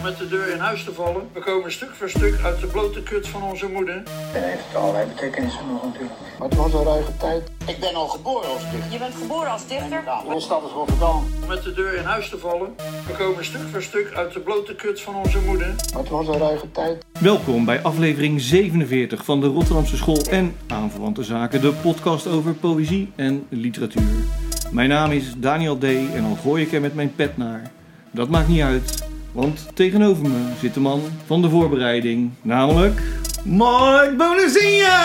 om met de deur in huis te vallen. We komen stuk voor stuk uit de blote kut van onze moeder. En heeft allerlei betekenissen nog natuurlijk. Maar het was een ruige tijd. Ik ben al geboren als dichter. Je bent geboren als dichter? Mijn stad is Rotterdam. Om met de deur in huis te vallen. We komen stuk voor stuk uit de blote kut van onze moeder. Maar het was een ruige tijd. Welkom bij aflevering 47 van de Rotterdamse School en aanverwante zaken, de podcast over poëzie en literatuur. Mijn naam is Daniel D. en al gooi ik er met mijn pet naar. Dat maakt niet uit, want tegenover me zit de man van de voorbereiding, namelijk Mark Bonazinha!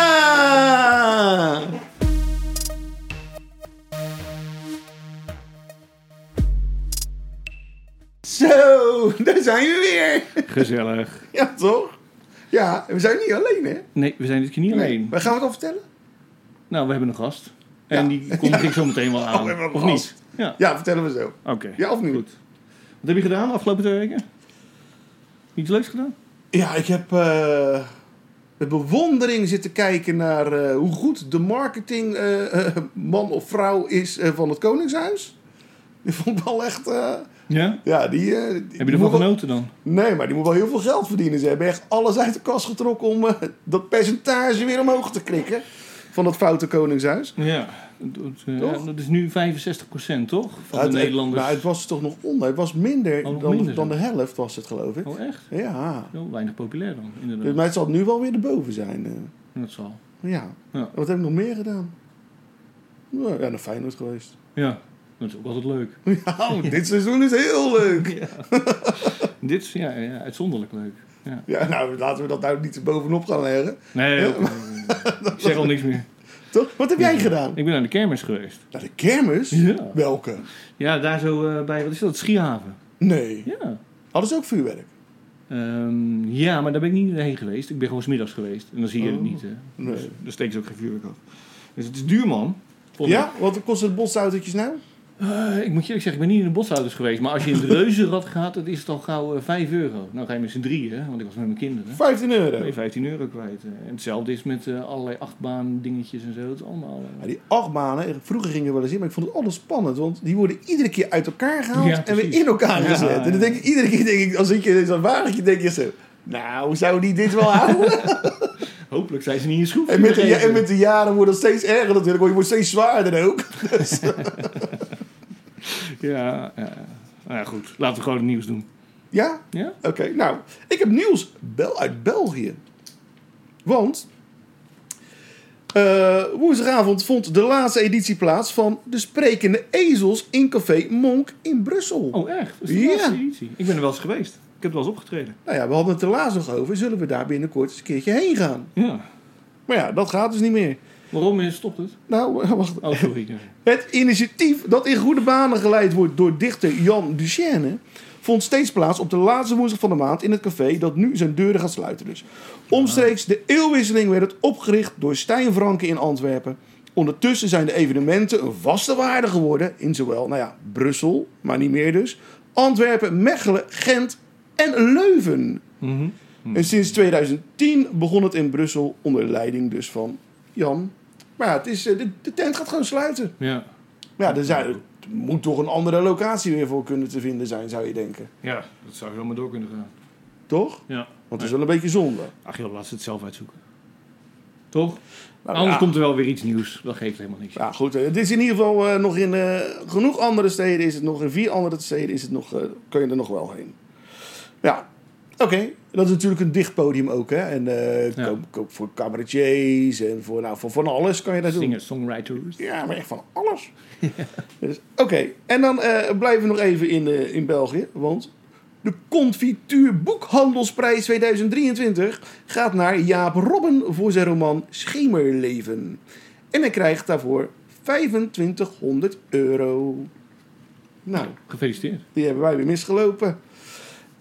Zo, daar zijn we weer. Gezellig. Ja, toch? Ja, we zijn niet alleen, hè? Nee, we zijn dit keer niet alleen. Maar gaan we het al vertellen? Nou, we hebben een gast. En Ja. die kondig ik zo meteen wel aan. Oh, we hebben een of gast. niet? Ja, Ja, vertellen we zo. oké. Ja, of niet? Goed. Wat heb je gedaan de afgelopen twee weken? Iets leuks gedaan? Ja, ik heb eh, met bewondering zitten kijken naar eh, hoe goed de marketing eh, man of vrouw is van het Koningshuis. Die vond ik wel echt... Ja? ja, die... die- Heb je ervan wel- genoten dan? Nee, maar die moet wel heel veel geld verdienen. Ze hebben echt alles uit de kast getrokken om dat percentage weer omhoog te krikken. Van dat foute Koningshuis. Ja. Dat, eh, Toch? dat is nu 65% toch? Van Ja, de Nederlanders. Nou, het was toch nog onder. Het was minder, Oh, dan, minder dan de helft was het, geloof ik. Oh, echt? Ja. Weinig populair dan, inderdaad. Dus, maar het zal nu wel weer erboven zijn. eh. Dat zal. Ja. Ja. Wat heb ik nog meer gedaan? Ja, naar Feyenoord geweest. Ja, dat is ook altijd leuk. Ja, dit seizoen is heel leuk. Dit is ja, ja, uitzonderlijk leuk. Ja. Ja, nou, laten we dat nou niet bovenop gaan leggen. Nee, ik zeg al niks meer. Toch? Wat heb jij gedaan? Ik ben naar de kermis geweest. Naar de kermis? Ja. Welke? Ja, daar zo eh, bij, wat is dat, Schiehaven. Nee. Ja. Hadden ze ook vuurwerk? Ehm, ja, maar daar ben ik niet heen geweest. Ik ben gewoon 's middags geweest. En dan zie je het Oh. niet, hè. Nee. Dus, daar steken ze ook geen vuurwerk af. Dus het is duur, man. Ja? Wat kosten de botsautootjes nou? Eh, ik moet je eerlijk zeggen, ik ben niet in de botsauto's geweest. Maar als je in het reuzenrad gaat, dan is het al gauw eh, 5 euro. Nou ga je met z'n drieën, hè, want ik was met mijn kinderen. 15 euro. Je 15 euro kwijt. eh. En hetzelfde is met allerlei achtbaan dingetjes en zo. Het is allemaal... Ja, die achtbanen, vroeger gingen we wel eens in, maar ik vond het alles spannend. Want die worden iedere keer uit elkaar gehaald Ja, en weer in elkaar Ja, gezet. En dan denk ik, iedere keer denk ik, als ik in zo'n wagentje denk je zo... Nou, zou die dit wel houden? Hopelijk zijn ze niet in schroef. en, met de, en met de jaren wordt het steeds erger natuurlijk, want je wordt steeds zwaarder ook. Dus, Ja, ja. Nou ja, goed. Laten we gewoon het nieuws doen. ja? Ja? Oké, nou, ik heb nieuws Bel uit België. Want eh, woensdagavond vond de laatste editie plaats van de Sprekende Ezels in Café Monk in Brussel. Oh, echt? Dat is de Ja. laatste editie. Ik ben er wel eens geweest. Ik heb er wel eens opgetreden. Nou ja, we hadden het er laatst nog over. Zullen we daar binnenkort eens een keertje heen gaan? Ja. Maar ja, dat gaat dus niet meer. Waarom stopt het? Nou, wacht. Oh, sorry. Het initiatief dat in goede banen geleid wordt door dichter Jan Duchesne... vond steeds plaats op de laatste woensdag van de maand in het café... dat nu zijn deuren gaat sluiten dus. Omstreeks de eeuwwisseling werd het opgericht door Stijn Franke in Antwerpen. Ondertussen zijn de evenementen een vaste waarde geworden... in zowel, nou ja, Brussel, maar niet meer dus... Antwerpen, Mechelen, Gent en Leuven. Mhm. En sinds 2010 begon het in Brussel onder leiding dus van Jan. Maar ja, het is, eh, de, de tent gaat gewoon sluiten. Ja. Maar ja, er, zijn, er moet toch een andere locatie weer voor kunnen te vinden zijn, zou je denken. Ja, dat zou wel maar door kunnen gaan. Toch? Ja. Want het is wel een beetje zonde. Ach joh, laat ze het zelf uitzoeken. Toch? Nou, Anders ja, komt er wel weer iets nieuws. Dat geeft helemaal niks. Ja, goed. eh, Het is in ieder geval eh, nog in genoeg andere steden. Is het nog in vier andere steden is het nog, eh, kun je er nog wel heen. Ja, oké. Dat is natuurlijk een dicht podium ook. Hè? En Ja. koop, koop voor cabaretiers en voor, nou, voor van alles kan je dat doen. Singers, songwriters. Ja, maar echt van alles. Dus, Oké, en dan eh, blijven we nog even in, eh, in België. Want de Confituur Boekhandelsprijs 2023 gaat naar Jaap Robben voor zijn roman Schemerleven. En hij krijgt daarvoor 2500 euro. Nou, Gefeliciteerd. die hebben wij weer misgelopen.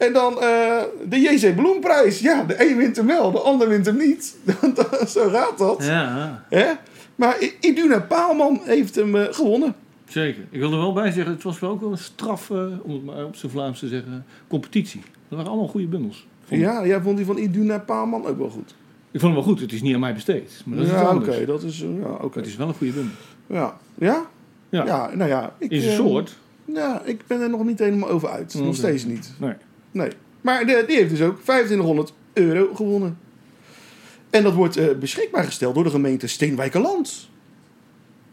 En dan eh, de JC Bloemprijs. Ja, de een wint hem wel, de ander wint hem niet. Zo gaat dat. Ja, Hè? Maar Iduna Paalman heeft hem eh, gewonnen. zeker. Ik wil er wel bij zeggen, het was wel ook wel een straf, eh, om het maar op zijn Vlaams te zeggen, competitie. Dat waren allemaal goede bundels. Ja, jij vond die van Iduna Paalman ook wel goed. Ik vond hem wel goed. Het is niet aan mij besteed. Maar dat is ja, oké, dat is... eh, Ja, oké. Het is wel een goede bundel. Ja. Ja? Ja. Ja, nou ja. Ik, In zijn eh, soort. Ja, ik ben er nog niet helemaal over uit. Nog steeds niet. Nee. Nee. Maar de, die heeft dus ook 2500 euro gewonnen. En dat wordt eh, beschikbaar gesteld door de gemeente Steenwijkerland.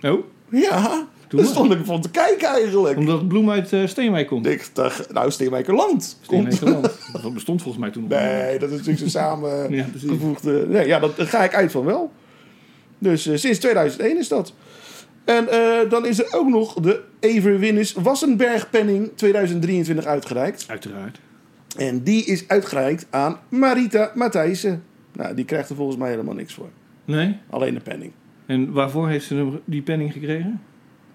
Oh, Ja, daar stond ik van te kijken eigenlijk. omdat Bloem uit eh, Steenwijk komt. Ik dacht, nou, Steenwijkerland. Steenwijkerland. Dat bestond volgens mij toen nog. Nee, dat is natuurlijk zo samen Ja, gevoegde. Nee, ja, dat, daar ga ik uit van wel. Dus eh, sinds 2001 is dat. En dan is er ook nog de Everwinnis Wassenbergpenning 2023 uitgereikt. Uiteraard. En die is uitgereikt aan Marita Matthijssen. Nou, die krijgt er volgens mij helemaal niks voor. Nee? Alleen de penning. En waarvoor heeft ze die penning gekregen?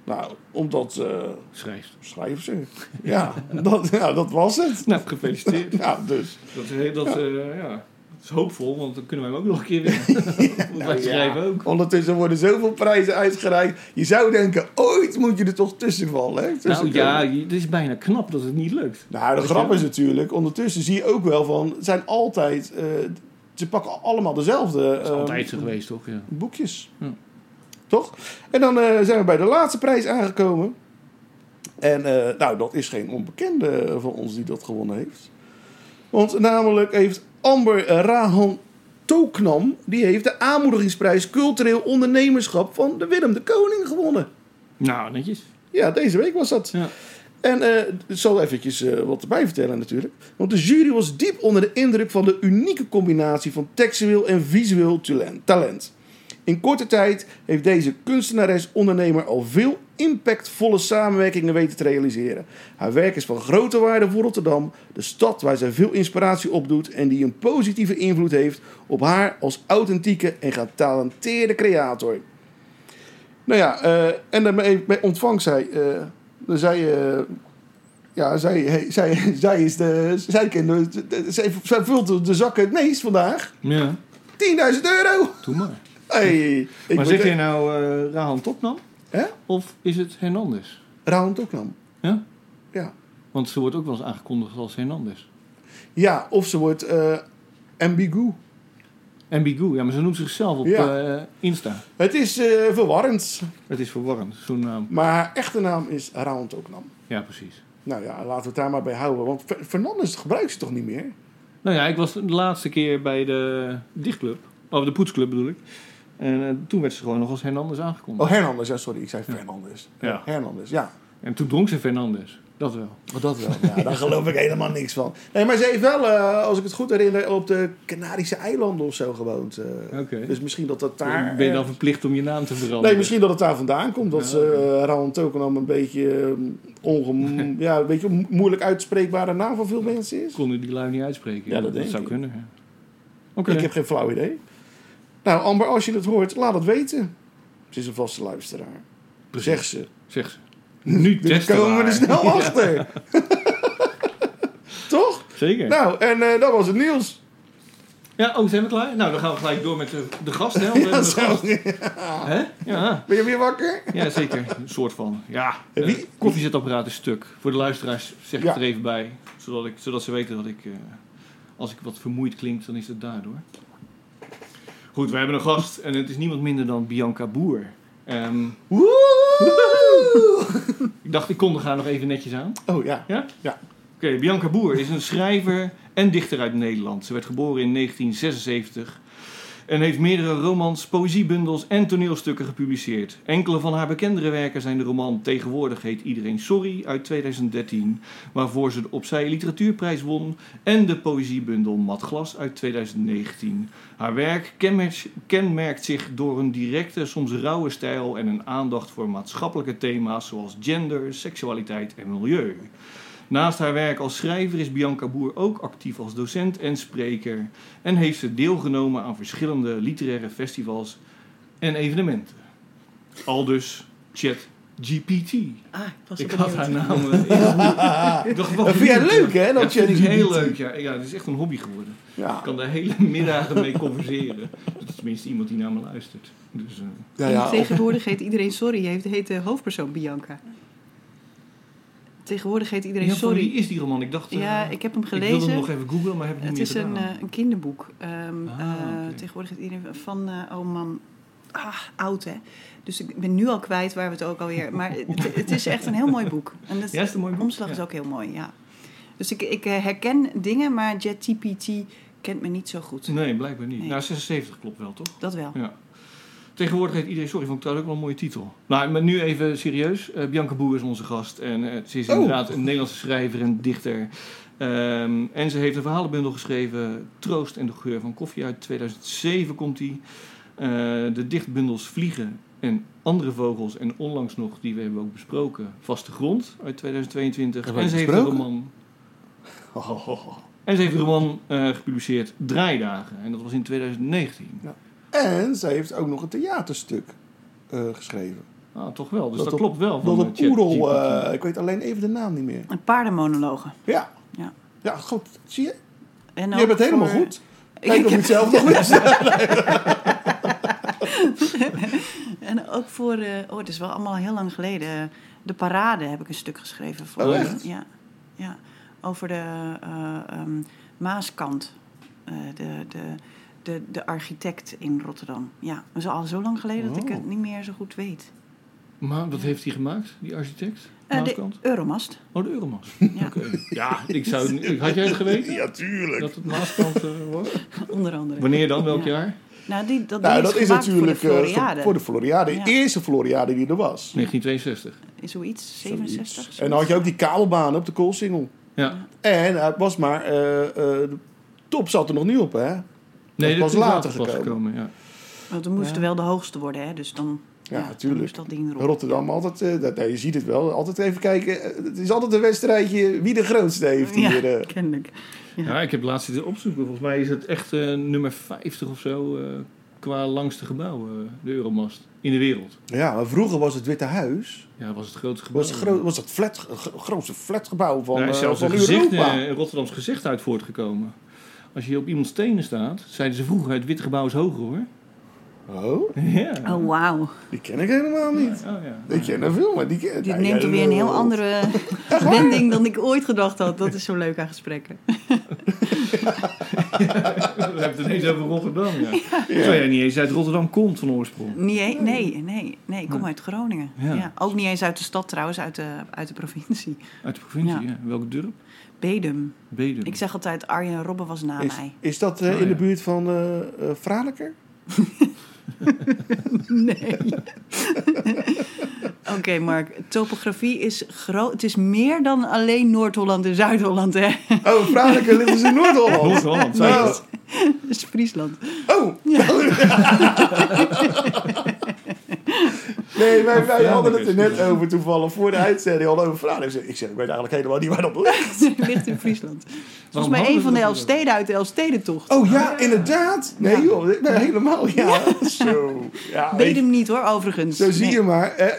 Nou, omdat eh Schrijft. schrijven ze. Ja, dat, ja, dat was het. Nou, gefeliciteerd. Ja, dus. Dat dat, eh, ja. Dat is hoopvol, want dan kunnen wij hem ook nog een keer winnen. Wij schrijven ook. Ondertussen worden zoveel prijzen uitgereikt. Je zou denken, ooit moet je er toch tussen vallen. Hè? Tussen Nou ja, het is bijna knap dat het niet lukt. Nou, de je grap is natuurlijk, ondertussen zie je ook wel van, het zijn altijd, eh, ze pakken allemaal dezelfde Dat is eh, altijd zo geweest, toch? Ja. boekjes. Ja. Toch? En dan eh, zijn we bij de laatste prijs aangekomen. En eh, nou, dat is geen onbekende van ons die dat gewonnen heeft. Want namelijk heeft Amber Rahan Toknam, die heeft de aanmoedigingsprijs cultureel ondernemerschap van de Willem de Koning gewonnen. Nou, netjes. Ja, deze week was dat. Ja. En eh, ik zal eventjes eh, wat erbij vertellen natuurlijk. Want de jury was diep onder de indruk van de unieke combinatie van textueel en visueel talen- talent. In korte tijd heeft deze kunstenares-ondernemer al veel impactvolle samenwerkingen weten te realiseren. Haar werk is van grote waarde voor Rotterdam, de stad waar zij veel inspiratie opdoet en die een positieve invloed heeft op haar als authentieke en getalenteerde creator. Nou ja, eh, en daarmee bij ontvangt zij, eh, zij, eh, ja, zij, zij, zij is de, zij kent zij, zij vult de zakken het meest vandaag. 10.000 Ja, euro! doe maar. Hey, ik maar zeg jij nou Rahan Topnam? Hè? Of is het Hernandez? Ook dan. Ja? Ja. Want ze wordt ook wel eens aangekondigd als Hernandez. ja, of ze wordt eh ambigu. En Bigou, ja, maar ze noemt zichzelf op Ja. eh, Insta. Het is eh, verwarrend, Het is verwarrend, zo'n naam. maar haar echte naam is ook dan. Ja, precies. Nou ja, laten we het daar maar bij houden. Want Fer- Fernandes gebruikt ze toch niet meer? Nou ja, ik was de laatste keer bij de dichtclub. Of de poetsclub bedoel ik. En eh, toen werd ze gewoon nog als Hernandez aangekondigd. Oh, Hernandez. Ja, sorry, ik zei Fernandes. Ja. Hernandez, ja. En toen dronk ze Fernandez. Dat wel. Oh, dat wel. Ja, daar geloof ik helemaal niks van. Nee, maar ze heeft wel, eh, als ik het goed herinner, op de Canarische eilanden of zo gewoond. Oké. Dus misschien dat dat daar... ben je dan verplicht om je naam te veranderen? Nee, misschien dat het daar vandaan komt. Dat Ja, ze uh, Tokenam een beetje, eh, onge- ja, een beetje moeilijk uitspreekbare naam van veel mensen is. Konden die lui niet uitspreken. Ja, dat denk zou ik. kunnen. Ja. Oké. Ik heb geen flauw idee. Nou, Amber, als je het hoort, laat het weten. Ze is een vaste luisteraar. Precies. Zeg ze. Zeg ze. Nu komen we er snel achter. Toch? Zeker. Nou, en eh, dat was het nieuws. Ja, oh, zijn we klaar? Nou, dan gaan we gelijk door met de, de gast. Hè? Want we Ja, zo. een gast. Hè? Ja. Ben je weer wakker? ja, zeker. Een soort van. Ja, En eh, wie- koffiezetapparaat is stuk. Voor de luisteraars zeg ik Ja. er even bij. Zodat, ik, zodat ze weten dat ik... eh, als ik wat vermoeid klink, dan is het daardoor. Goed, we hebben een gast. En het is niemand minder dan Bianca Boer. Ehm, ik dacht, ik kondig haar nog even netjes aan. Oh ja. Ja? Ja. Oké, Bianca Boer is een schrijver en dichter uit Nederland. Ze werd geboren in 1976 en heeft meerdere romans, poëziebundels en toneelstukken gepubliceerd. Enkele van haar bekendere werken zijn de roman Tegenwoordig heet iedereen sorry uit 2013, waarvoor ze de Opzij Literatuurprijs won, en de poëziebundel Mat Glas uit 2019. Haar werk kenmerkt zich door een directe, soms rauwe stijl en een aandacht voor maatschappelijke thema's zoals gender, seksualiteit en milieu. Naast haar werk als schrijver is Bianca Boer ook actief als docent en spreker en heeft ze deelgenomen aan verschillende literaire festivals en evenementen. Aldus Chat GPT. Ah, ik was Ik had haar naam. eh, ik dacht, wat Dat vind jij leuk, hè, dat Ja, vind ik heel leuk. Ja. ja, het is echt een hobby geworden. Ja. Ik kan daar hele middagen mee converseren. Dat is tenminste iemand die naar me luistert. Dus, eh, Ja, ja, tegenwoordig heet iedereen sorry. Heet, heet de hoofdpersoon Bianca. Tegenwoordig heet iedereen ja, sorry. wie is die roman? Ik dacht... eh, Ja, ik heb hem Ik wilde gelezen. hem nog even googlen, maar heb ik het niet is meer een, gedaan. eh, een kinderboek. Ah, eh, oké. Tegenwoordig heet iedereen van... eh, oh man, ah, oud hè. Dus ik ben nu al kwijt waar we het ook alweer... Maar het, het is echt een heel mooi boek. En dat, Ja, is het een mooi de boek? omslag is ook heel mooi, ja. Dus ik, ik eh, herken dingen, maar JetGPT kent me niet zo goed. Nee, blijkbaar niet. Nee. Nou, 76 klopt wel, toch? Dat wel. Ja. Tegenwoordig heeft iedereen, sorry, vond ik trouwens ook wel een mooie titel. Maar nu even serieus. Eh, Bianca Boer is onze gast. En eh, ze is Oh. inderdaad een Nederlandse schrijver en dichter. Ehm, en ze heeft een verhalenbundel geschreven, Troost en de geur van koffie. Uit 2007 komt die. Eh, de dichtbundels Vliegen en andere vogels. En onlangs nog, die we hebben ook besproken, Vaste Grond uit 2022. Hebben we En ze heeft, een roman, en ze heeft een roman gepubliceerd, Draaidagen. En dat was in 2019. En zij heeft ook nog een theaterstuk eh, geschreven. Ah, toch wel. Dus Dat dat, op- klopt wel. Van Dat eh, een poedel, ChatGPT. eh, ik weet alleen even de naam niet meer. Een paardenmonologen. Ja. Ja. Ja, goed. Zie je? En Je het helemaal voor- goed. Kijk je heb- het zelf nog wist. En ook voor, eh, oh, het is wel allemaal heel lang geleden. De Parade heb ik een stuk geschreven voor. Oh, echt? Ja, ja. Over de eh, ehm, Maaskant. Eh, de, de, de, de architect in Rotterdam. Ja, dat is al zo lang geleden dat ik Oh. het niet meer zo goed weet. Maar wat heeft hij gemaakt, die architect? Eh, de Maaskant? Euromast. Oh, de Euromast. Ja, Oké. Ja, ik zou... niet- Had jij het geweten? Ja, tuurlijk. Dat het Maaskant eh, was? onder andere. Wanneer dan? Welk Ja. jaar? Nou, die, dat, Nou, die dat is natuurlijk voor de eh, Floriade. voor de Floriade. De Ja. eerste Floriade die er was. 1962. Is Zoiets, 67. Zoiets. En dan had je ook die kabelbaan op de koolsingel. Ja. En het was maar... eh, eh, de top zat er nog niet op, hè? Nee, was dat is later gekomen. gekomen. Ja. Want we moesten Ja. wel de hoogste worden, hè? Dus dan, Ja, natuurlijk. moest dat ding erop. Rotterdam altijd... eh, dat, nee, je ziet het wel. Altijd even kijken. eh, Het is altijd een wedstrijdje wie de grootste heeft Ja, hier. eh. kennelijk. Ja. ja, ik heb laatst zitten opzoeken. Volgens mij is het echt eh, nummer 50 of zo... eh, qua langste gebouw, eh, de Euromast, in de wereld. Ja, maar vroeger was het Witte Huis... Ja, was het grootste gebouw. Was het, gro- was het flat, gro- grootste flatgebouw van, eh, zelfs van een gezicht, Europa. eh, een Rotterdams gezicht uit voortgekomen. Als je hier op iemands tenen staat, zeiden ze vroeger, het witte gebouw is hoger hoor. Oh, Ja. Oh, wauw. die ken ik helemaal niet. Oh, ja. Ik ken er veel, maar die ken Dit Nou, neemt er weer een heel andere wending dan ik ooit gedacht had. Dat is zo leuk aan gesprekken. We hebben het ineens over Rotterdam, ja. Terwijl jij niet eens uit Rotterdam komt van oorsprong. Nee, nee, nee, nee. Ik kom uit Groningen. Ja. Ja. Ook niet eens uit de stad trouwens, uit de, uit de provincie. Uit de provincie, ja. Ja. Welk dorp? Bedum. Bedum. Ik zeg altijd, Arjen Robben was na Is, mij. is dat eh, Oh, in de buurt van eh eh, Franeker? Nee. Oké, Mark. Topografie is groot. Het is meer dan alleen Noord-Holland en Zuid-Holland, hè? Oh, Franeker ligt dus in Noord-Holland. Noord-Holland, Nou. Dat is Friesland. Oh! nee, wij, wij hadden het er net over toevallig voor de uitzending. We over Franeker. Ik zeg, ik zeg, ik weet eigenlijk helemaal niet waar dat ligt. Het ligt in Friesland. Volgens mij een van de Elfsteden uit de Elfstedentocht. Oh ja, inderdaad. Nee Ja. joh, nee, helemaal. Ja, zo. Ja, weet Bedum niet hoor, overigens. zo zie Nee. je maar. Hè,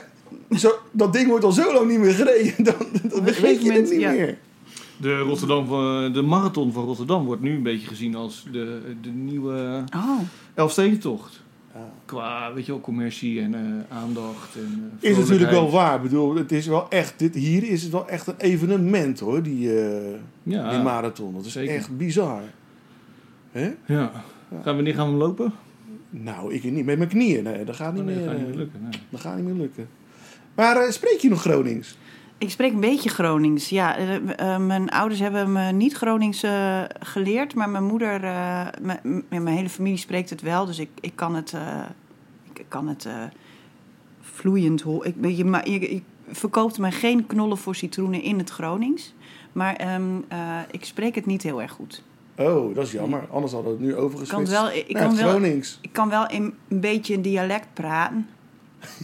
zo, dat ding wordt al zo lang niet meer gereden. Dan, dan een weet je het moment, niet ja. meer. De, Rotterdam, van- de marathon van Rotterdam wordt nu een beetje gezien als de, de nieuwe Oh, Elfstedentocht. Qua, weet je wel, commercie en eh, aandacht. En, eh, Is natuurlijk wel waar. Ik bedoel, het is wel echt, dit, hier is het wel echt een evenement hoor, die, eh, Ja, die marathon. Dat is zeker. echt bizar. Hè? ja. Gaan we niet gaan we lopen? Nou, ik niet. Met mijn knieën. Nee, dat gaat niet, Nee, meer, dat gaat niet meer lukken. Nee. Dat gaat niet meer lukken. Maar spreek je nog Gronings? Ik spreek een beetje Gronings. Ja, eh, eh, mijn ouders hebben me niet Gronings eh, geleerd, maar mijn moeder, mijn, hele familie spreekt het wel, dus ik, ik kan het, ik kan het vloeiend horen. Ik, ben- je, ma- je, je verkoopt mij geen knollen voor citroenen in het Gronings, maar ehm, eh, ik spreek het niet heel erg goed. Oh, dat is jammer. Anders hadden we het nu Ik kan overgeswitcht wel, ik kan wel, Gronings. ik kan wel een beetje een dialect praten,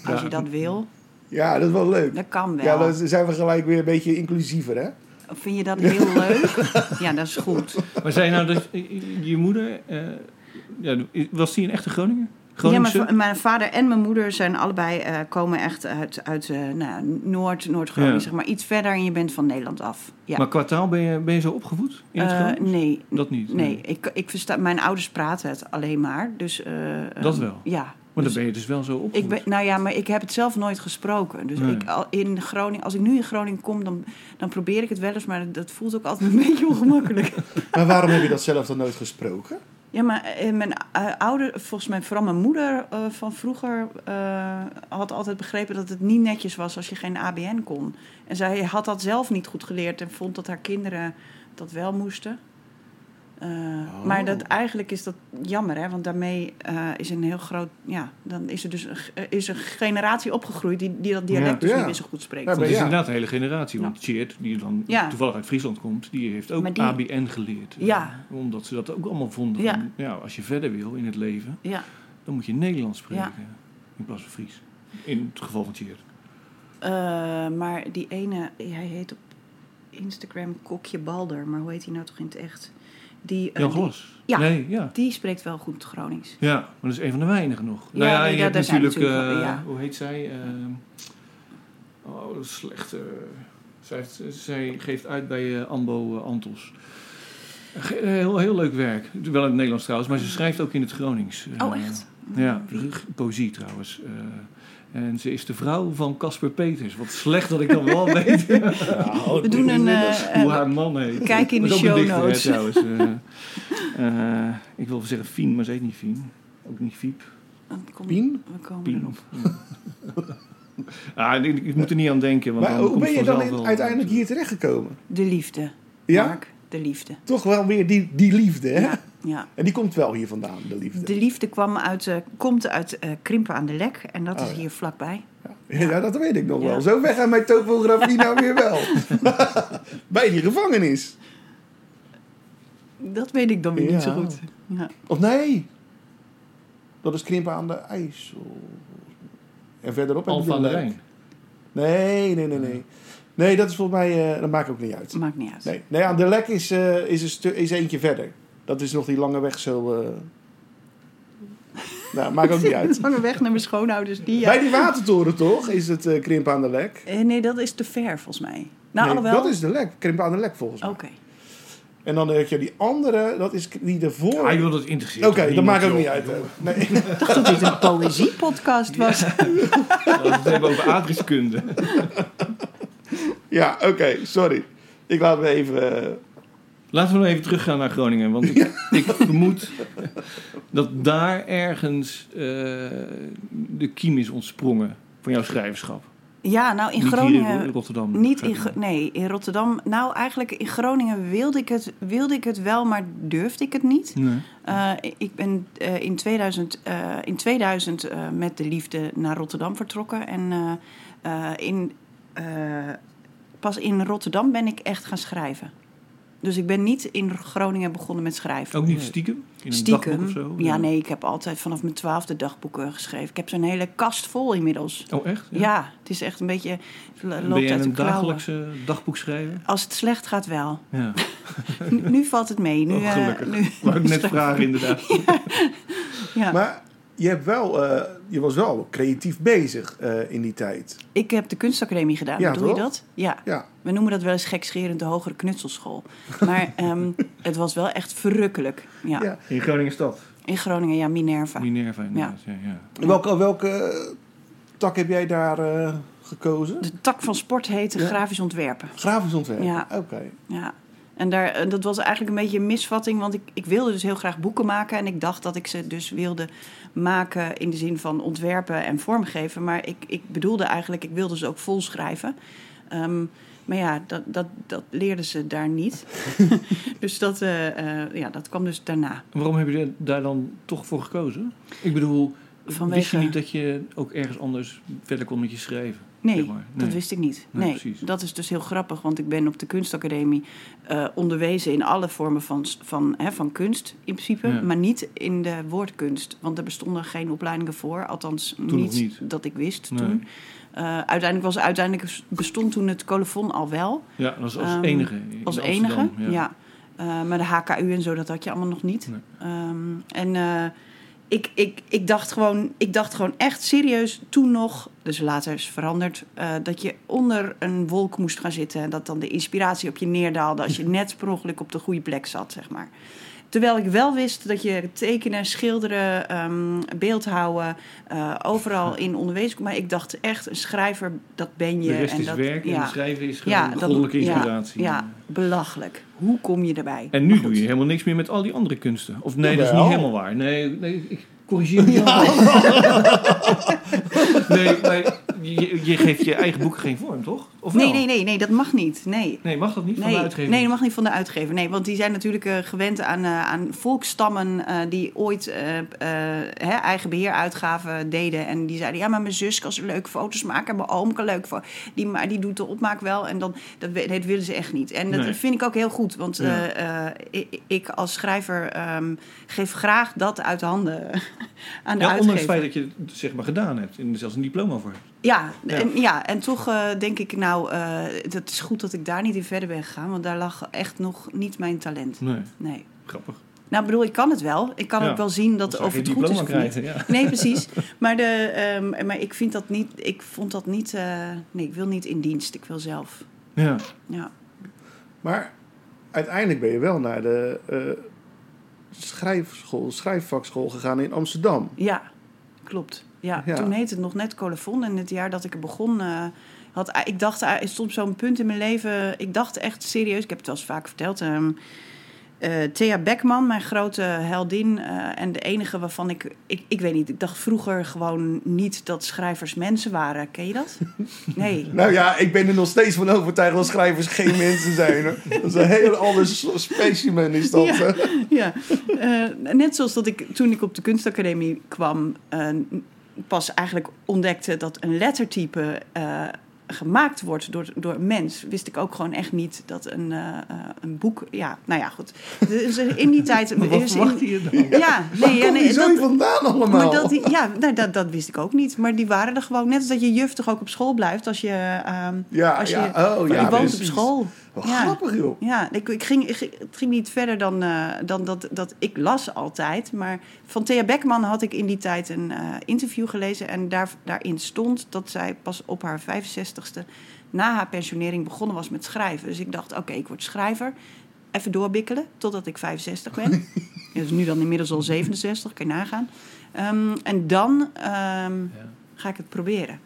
als Ja. je dat wil. Ja, dat is wel leuk. Dat kan wel. Ja, dan zijn we gelijk weer een beetje inclusiever, hè? Vind je dat heel leuk? Ja, dat is goed. Maar zei je nou dat je, je moeder, eh, ja, was die een echte Groninger? Ja, mijn, mijn vader en mijn moeder zijn allebei eh, komen echt uit, uit eh, nou, Noord, Noord-Groningen, Ja. zeg maar. Iets verder en je bent van Nederland af. Ja. Maar qua taal ben je, ben je zo opgevoed in het Eh, nee, Dat niet? nee. Ik, ik versta, mijn ouders praten het alleen maar. Dus, eh, Dat eh, wel? Ja. Maar Dus dan ben je dus wel zo opgevoed. ik ben, nou ja, maar ik heb het zelf nooit gesproken. Dus Nee. ik, al in Groningen, als ik nu in Groningen kom, dan, dan probeer ik het wel eens. Maar dat voelt ook altijd een beetje ongemakkelijk. Maar waarom heb je dat zelf dan nooit gesproken? Ja, maar eh, mijn eh, ouder, volgens mij vooral mijn moeder eh, van vroeger, eh, had altijd begrepen dat het niet netjes was als je geen ABN kon. En zij had dat zelf niet goed geleerd en vond dat haar kinderen dat wel moesten. Eh, Maar dat, eigenlijk is dat jammer, hè? want daarmee eh, is een heel groot. Ja, dan is er dus een, is een generatie opgegroeid die, die dat dialect Ja. dus Ja. niet meer zo goed spreekt. Ja, Dat is ja. inderdaad een hele generatie. Want Cheert, die dan Ja. toevallig uit Friesland komt, die heeft ook die- ABN geleerd. Ja. Omdat ze dat ook allemaal vonden. Ja. van, ja, als je verder wil in het leven, Ja. dan moet je Nederlands spreken. In plaats van Fries. In het geval van Cheert. Eh, maar die ene, hij heet op Instagram Kokje Balder, maar hoe heet hij nou toch in het echt? Die, eh, Jan die- Glas. ja. Nee, ja. Die spreekt wel goed Gronings. Ja, maar dat is een van de weinigen nog. Ja, nou ja, nee, je hebt natuurlijk, eh, hoe heet zij? Ehm, oh, dat is slecht. zij, heeft- zij geeft uit bij Ambo Antos. Heel, heel leuk werk. Wel in het Nederlands trouwens, maar ze schrijft ook in het Gronings. Oh, echt? Ja, poëzie trouwens. En ze is de vrouw van Casper Peters. Wat slecht dat ik dan wel weet We doen een... eh, hoe haar man heet. Kijk in de Dat show dichter, hè, notes. trouwens. Eh, eh, ik wil zeggen Fien, maar ze heet niet Fien. Ook niet Fiep. kom- Pien? We komen Pien. erop. Ja. Ah, ik, ik moet er niet aan denken. Want Maar hoe ben je dan in- uiteindelijk hier terechtgekomen? De liefde. Ja? Mark, de liefde. Toch wel weer die, die liefde, hè? Ja, ja. En die komt wel hier vandaan, de liefde. De liefde kwam uit, eh, komt uit eh, Krimpen aan de Lek. En dat Oh, is ja. hier vlakbij. Ja, dat weet ik nog Ja. wel. Zo weg aan mijn topografie nou weer wel. Bij die gevangenis. Dat weet ik dan weer Ja. niet zo goed. Ja. Of nee? Dat is Krimpen aan de IJssel. En verderop Alfa aan de. Rijn. Nee, nee, nee, nee. Nee, dat is volgens mij... eh, dat maakt ook niet uit. Maakt niet uit. Nee, nee aan de Lek is, eh, is, een is eentje verder. Dat is nog die lange weg zo... eh. Nou, maakt ook niet uit. Lange weg naar mijn schoonouders. Die, ja. Bij die watertoren toch, is het eh Krimpen aan de Lek. Eh, nee, dat is te ver volgens mij. Nou, Nee, alhoewel... Dat is de Lek, Krimpen aan de Lek volgens mij. Oké. En dan heb je die andere, dat is die ervoor. Ah, joh, dat interesseert Oké, dat maakt ook niet uit. hè. Nee. Ik dacht dat dit een poëziepodcast was. Als we het hebben over aardrijkskunde. Ja, oké, sorry. Ik laat me even... eh, Laten we nog even teruggaan naar Groningen. Want ik, ik vermoed dat daar ergens eh, de kiem is ontsprongen van jouw schrijverschap. Ja, nou in Niet hier Groningen... in Rotterdam. Niet in, nee, in Rotterdam. Nou, eigenlijk in Groningen wilde ik het, wilde ik het wel, maar durfde ik het niet. Nee. Eh, ik ben eh, in 2000, eh, in 2000 eh, met de liefde naar Rotterdam vertrokken. En eh, eh, in, eh, pas in Rotterdam ben ik echt gaan schrijven. Dus ik ben niet in Groningen begonnen met schrijven. Ook niet stiekem? In een Stiekem. dagboek of zo? Ja, nee, ik heb altijd vanaf mijn twaalfde dagboeken geschreven. Ik heb zo'n hele kast vol inmiddels. Oh, echt? Ja, het is echt een beetje. Loopt Ben je uit de een klauwen. dagelijkse dagboek schrijven? Als het slecht gaat, wel. Ja, Nu, nu valt het mee. Nu, oh, eh, gelukkig. nu, Wou ik net vragen, inderdaad. ja. Maar je, hebt wel, eh, je was wel creatief bezig eh, in die tijd. Ik heb de kunstacademie gedaan, Ja, bedoel je dat? Ja. Ja, We noemen dat wel eens gekscherend de hogere knutselschool. Maar ehm, het was wel echt verrukkelijk. Ja. Ja. In Groningen stad. In Groningen, ja, Minerva. Minerva, inderdaad. Ja. Ja, Welke, welke eh, tak heb jij daar eh, gekozen? De tak van sport heette Ja. grafisch ontwerpen. Grafisch ontwerp. Ja. Oké. Ja. En daar, en dat was eigenlijk een beetje een misvatting, want ik, ik wilde dus heel graag boeken maken. En ik dacht dat ik ze dus wilde maken in de zin van ontwerpen en vormgeven. Maar ik, ik bedoelde eigenlijk, ik wilde ze ook vol schrijven. Ehm, maar ja, dat, dat, dat leerden ze daar niet. dus dat, eh, eh, ja, dat kwam dus daarna. Waarom heb je daar dan toch voor gekozen? Ik bedoel, wist Vanwege- je niet dat je ook ergens anders verder kon met je schrijven? Nee, zeg maar? dat wist ik niet. Nee, dat is dus heel grappig, want ik ben op de kunstacademie eh, onderwezen in alle vormen van, van, hè, van kunst in principe, Ja. maar niet in de woordkunst, want er bestonden geen opleidingen voor, althans niet, niet. dat ik wist Nee. toen. Eh, uiteindelijk, was, uiteindelijk bestond toen het colofon al wel, Ja, dat was als Ehm, enige. als Amsterdam, enige. Ja. Eh, maar de HKU en zo, dat had je allemaal nog niet. Ehm, en ik, ik, ik, dacht gewoon, ik dacht gewoon echt serieus toen nog, dus later is het veranderd, eh, dat je onder een wolk moest gaan zitten. En dat dan de inspiratie op je neerdaalde als je net per ongeluk op de goede plek zat, zeg maar. Terwijl ik wel wist dat je tekenen, schilderen, ehm, beeldhouden, eh, overal in onderwezen kon. Maar ik dacht echt, een schrijver, dat ben je. De rest en is dat, werk en ja, schrijven is gewoon ja, dat- goddelijke ja, inspiratie. Ja, belachelijk. Hoe kom je erbij? En nu doe je helemaal niks meer met al die andere kunsten. Of nee, dat is niet helemaal waar. Nee, nee ik corrigeer mezelf. nee, maar je, je geeft je eigen boeken geen vorm, toch? Of Nee, wel? nee, nee, nee, dat mag niet. Nee. Nee, mag dat niet van de uitgever? nee, dat mag niet van de uitgever. Nee, want die zijn natuurlijk eh, gewend aan, eh, aan volksstammen eh, die ooit hè, eigen beheeruitgaven deden. En die zeiden, ja, maar mijn zus kan ze leuke foto's maken. En mijn oom kan leuke foto's. Die, maar die doet de opmaak wel. En dan, dat, dat willen ze echt niet. En dat Nee. vind ik ook heel goed. Want Ja. ik, ik als schrijver ehm, geef graag dat uit handen aan de Ja, ondanks het feit dat je het zeg maar gedaan hebt en er zelfs een diploma voor hebt. Ja, Ja. En, ja, en toch eh, denk ik, nou, eh het is goed dat ik daar niet in verder ben gegaan. Want daar lag echt nog niet mijn talent. Nee, Nee. grappig. Nou, ik bedoel, ik kan het wel. Ik kan Ja. ook wel zien dat of je het een goed is niet. krijgen, ja. Nee, precies. Maar, de, ehm, maar ik vind dat niet. Ik vond dat niet. eh, nee, ik wil niet in dienst. Ik wil zelf. Ja. Ja. Maar uiteindelijk ben je wel naar de eh, schrijfschool, schrijfvakschool gegaan in Amsterdam. Ja, klopt. Ja, Ja. toen heette het nog net colofon. En het jaar dat ik er begon, eh, had ik dacht, er stond zo'n punt in mijn leven. Ik dacht echt serieus, ik heb het wel eens vaak verteld. ehm, eh, Thea Beckman, mijn grote heldin. eh, en de enige waarvan ik, ik... Ik weet niet, ik dacht vroeger gewoon niet dat schrijvers mensen waren. Ken je dat? Nee. Nou ja, ik ben er nog steeds van overtuigd dat schrijvers geen mensen zijn. Hoor. Dat is een heel ander specimen is dat. Ja. eh, net zoals dat ik toen ik op de kunstacademie kwam, pas eigenlijk ontdekte dat een lettertype gemaakt wordt door, door een mens, wist ik ook gewoon echt niet dat een, eh, eh, een boek. Ja, nou ja, goed. Dus in die tijd. Maar wat in- je dan? Ja, nee, ja, nee, dat- vandaan allemaal? maar dat, die, ja, nou, dat, dat wist ik ook niet. Maar die waren er gewoon. Net als dat je juf toch ook op school blijft als je, ehm, ja, als je, ja, oh, je ja, woont op school. Wat Ja. grappig joh. Ja, ik, ik ging, ik, ging- het ging niet verder dan, eh, dan dat, dat ik las altijd. Maar van Thea Beckman had ik in die tijd een eh, interview gelezen. En daar, daarin stond dat zij pas op haar 65ste na haar pensionering begonnen was met schrijven. Dus ik dacht, oké, ik word schrijver. Even doorbikkelen totdat ik 65 ben. dus nu dan inmiddels al 67, kan je nagaan. Ehm, en dan ehm, ga ik het proberen.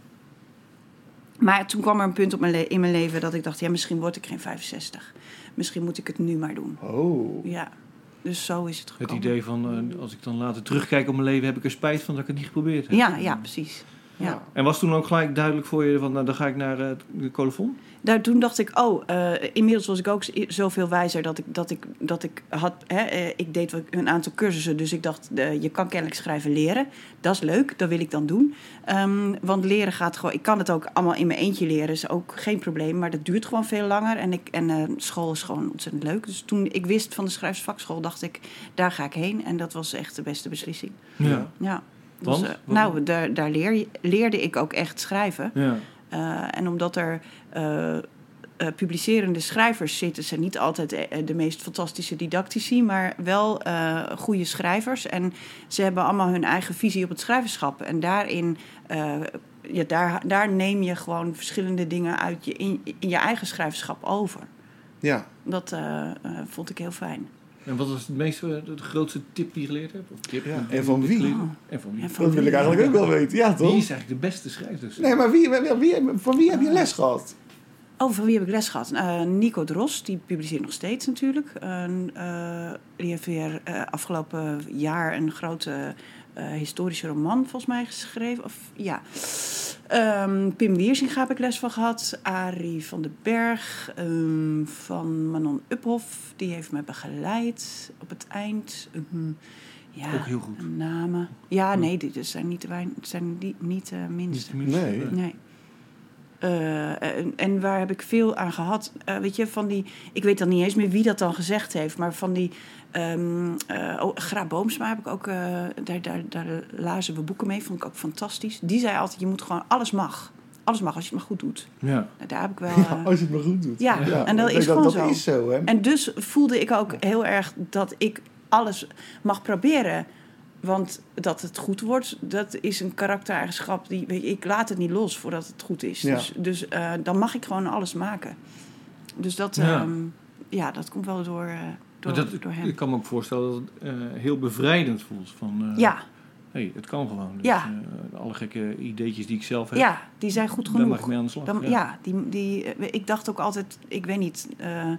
Maar toen kwam er een punt op mijn in mijn leven dat ik dacht, ja, misschien word ik geen 65. Misschien moet ik het nu maar doen. Oh. Ja, dus zo is het Het gekomen. idee van, eh, als ik dan later terugkijk op mijn leven, heb ik er spijt van dat ik het niet geprobeerd heb. Ja, ja, precies. Ja. En was toen ook gelijk duidelijk voor je, van nou, dan ga ik naar eh, de colofon? Daar, toen dacht ik, oh, eh, inmiddels was ik ook zoveel wijzer dat ik, dat ik, dat ik had. Hè, eh, ik deed wel een aantal cursussen, dus ik dacht, je kan kennelijk schrijven leren. Dat is leuk, dat wil ik dan doen. Ehm, want leren gaat gewoon, ik kan het ook allemaal in mijn eentje leren, is ook geen probleem, maar dat duurt gewoon veel langer. En, ik, en eh, school is gewoon ontzettend leuk. Dus toen ik wist van de schrijversvakschool, dacht ik, daar ga ik heen. En dat was echt de beste beslissing. Ja. Ja. Dus, Want? eh, nou, daar, daar leer, je- leerde ik ook echt schrijven. ja. Eh, en omdat er eh, publicerende schrijvers zitten, zijn niet altijd de meest fantastische didactici, maar wel goede schrijvers. En ze hebben allemaal hun eigen visie op het schrijverschap. En daarin. ja, daar, daar neem je gewoon verschillende dingen uit je, in, in je eigen schrijverschap over. Ja. Dat vond ik heel fijn. En wat was het meest, de grootste tip die je geleerd hebt? Of tip, Ja, en van wie? En van wie? En van Dat wil wie? ik eigenlijk ook wel weten. Ja, Wie toch? is eigenlijk de beste schrijver? Nee, maar wie, wie, wie- van wie heb je les gehad? Oh, van wie heb ik les gehad? Eh, Nico Dros, die publiceert nog steeds natuurlijk. En, eh, die heeft weer eh, afgelopen jaar een grote historische roman volgens mij geschreven. Of, ja. Ehm, Pim Wiersinga heb ik les van gehad. Arie van den Berg. ehm, van Manon Uphoff. Die heeft me begeleid op het eind. Ehm, ja, Ook heel goed. Namen. Ja, nee, dit zijn niet de, wijn, het zijn die, niet de minste. Niet de minste, Nee. Nee. Eh, en, en waar heb ik veel aan gehad? Eh, weet je, van die. Ik weet dan niet eens meer wie dat dan gezegd heeft, maar van die. ehm eh, oh, Gra Boomsma heb ik ook. eh, daar, daar, daar lazen we boeken mee, vond ik ook fantastisch. Die zei altijd: je moet gewoon. Alles mag. Alles mag als je het maar goed doet. Ja. Nou, daar heb ik wel. eh, Als je het maar goed doet. ja, en dat is dat, gewoon dat zo. is zo, hè? En dus voelde ik ook heel erg dat ik alles mag proberen. Want dat het goed wordt, dat is een karaktereigenschap die. Weet je, ik laat het niet los voordat het goed is. Ja. Dus, dus eh, dan mag ik gewoon alles maken. Dus dat, Ja. ja. ja, dat komt wel door, eh, door door, Maar dat, door hem. ik kan me ook voorstellen dat het eh, heel bevrijdend voelt. Van, eh, Ja, hey, het kan gewoon. Dus, Ja. eh, alle gekke ideetjes die ik zelf heb, ja, die zijn goed daar mag genoeg. ik mee aan de slag. Dan, ja. ja, die, die, ik dacht ook altijd, ik weet niet, eh,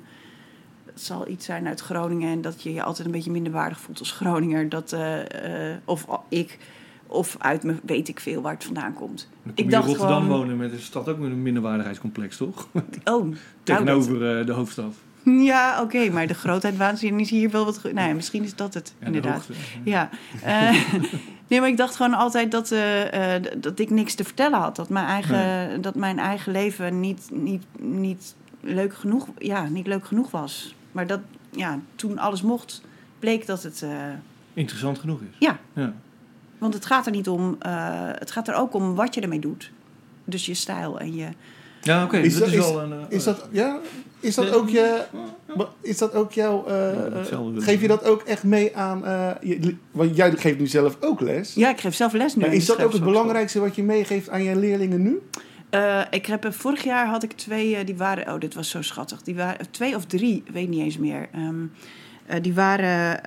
het zal iets zijn uit Groningen en dat je je altijd een beetje minderwaardig voelt als Groninger. Dat, eh, eh, of ik, of uit me weet ik veel waar het vandaan komt. Dan kom Ik dacht in Rotterdam gewoon- wonen met een stad ook met een minderwaardigheidscomplex, toch? Oh, nou, Tegenover eh, de hoofdstad. ja, oké, maar de grootheid waanzin is hier wel wat. Nou ja, misschien is dat het, Ja, inderdaad. hoogte. Ja. nee, maar ik dacht gewoon altijd dat, dat ik niks te vertellen had. Dat mijn eigen, dat mijn eigen leven niet, niet, niet, leuk genoeg, ja, niet leuk genoeg was. Maar dat, ja, toen alles mocht, bleek dat het... eh, Interessant genoeg is. ja, Ja. want het gaat er niet om... eh, het gaat er ook om wat je ermee doet. Dus je stijl en je... Ja, oké. Is dat dat- is is- wel een... eh, Is dat, ja, is dat ook je... Is dat ook jouw... geef je dat ook echt mee aan... eh, je, want jij geeft nu zelf ook les. Ja, ik geef zelf les nu. maar is dat ook het belangrijkste wat je meegeeft aan je leerlingen nu? Eh, ik heb, vorig jaar had ik twee, eh, die waren, oh dit was zo schattig, die waren twee of drie, weet niet eens meer. Ehm, eh, die waren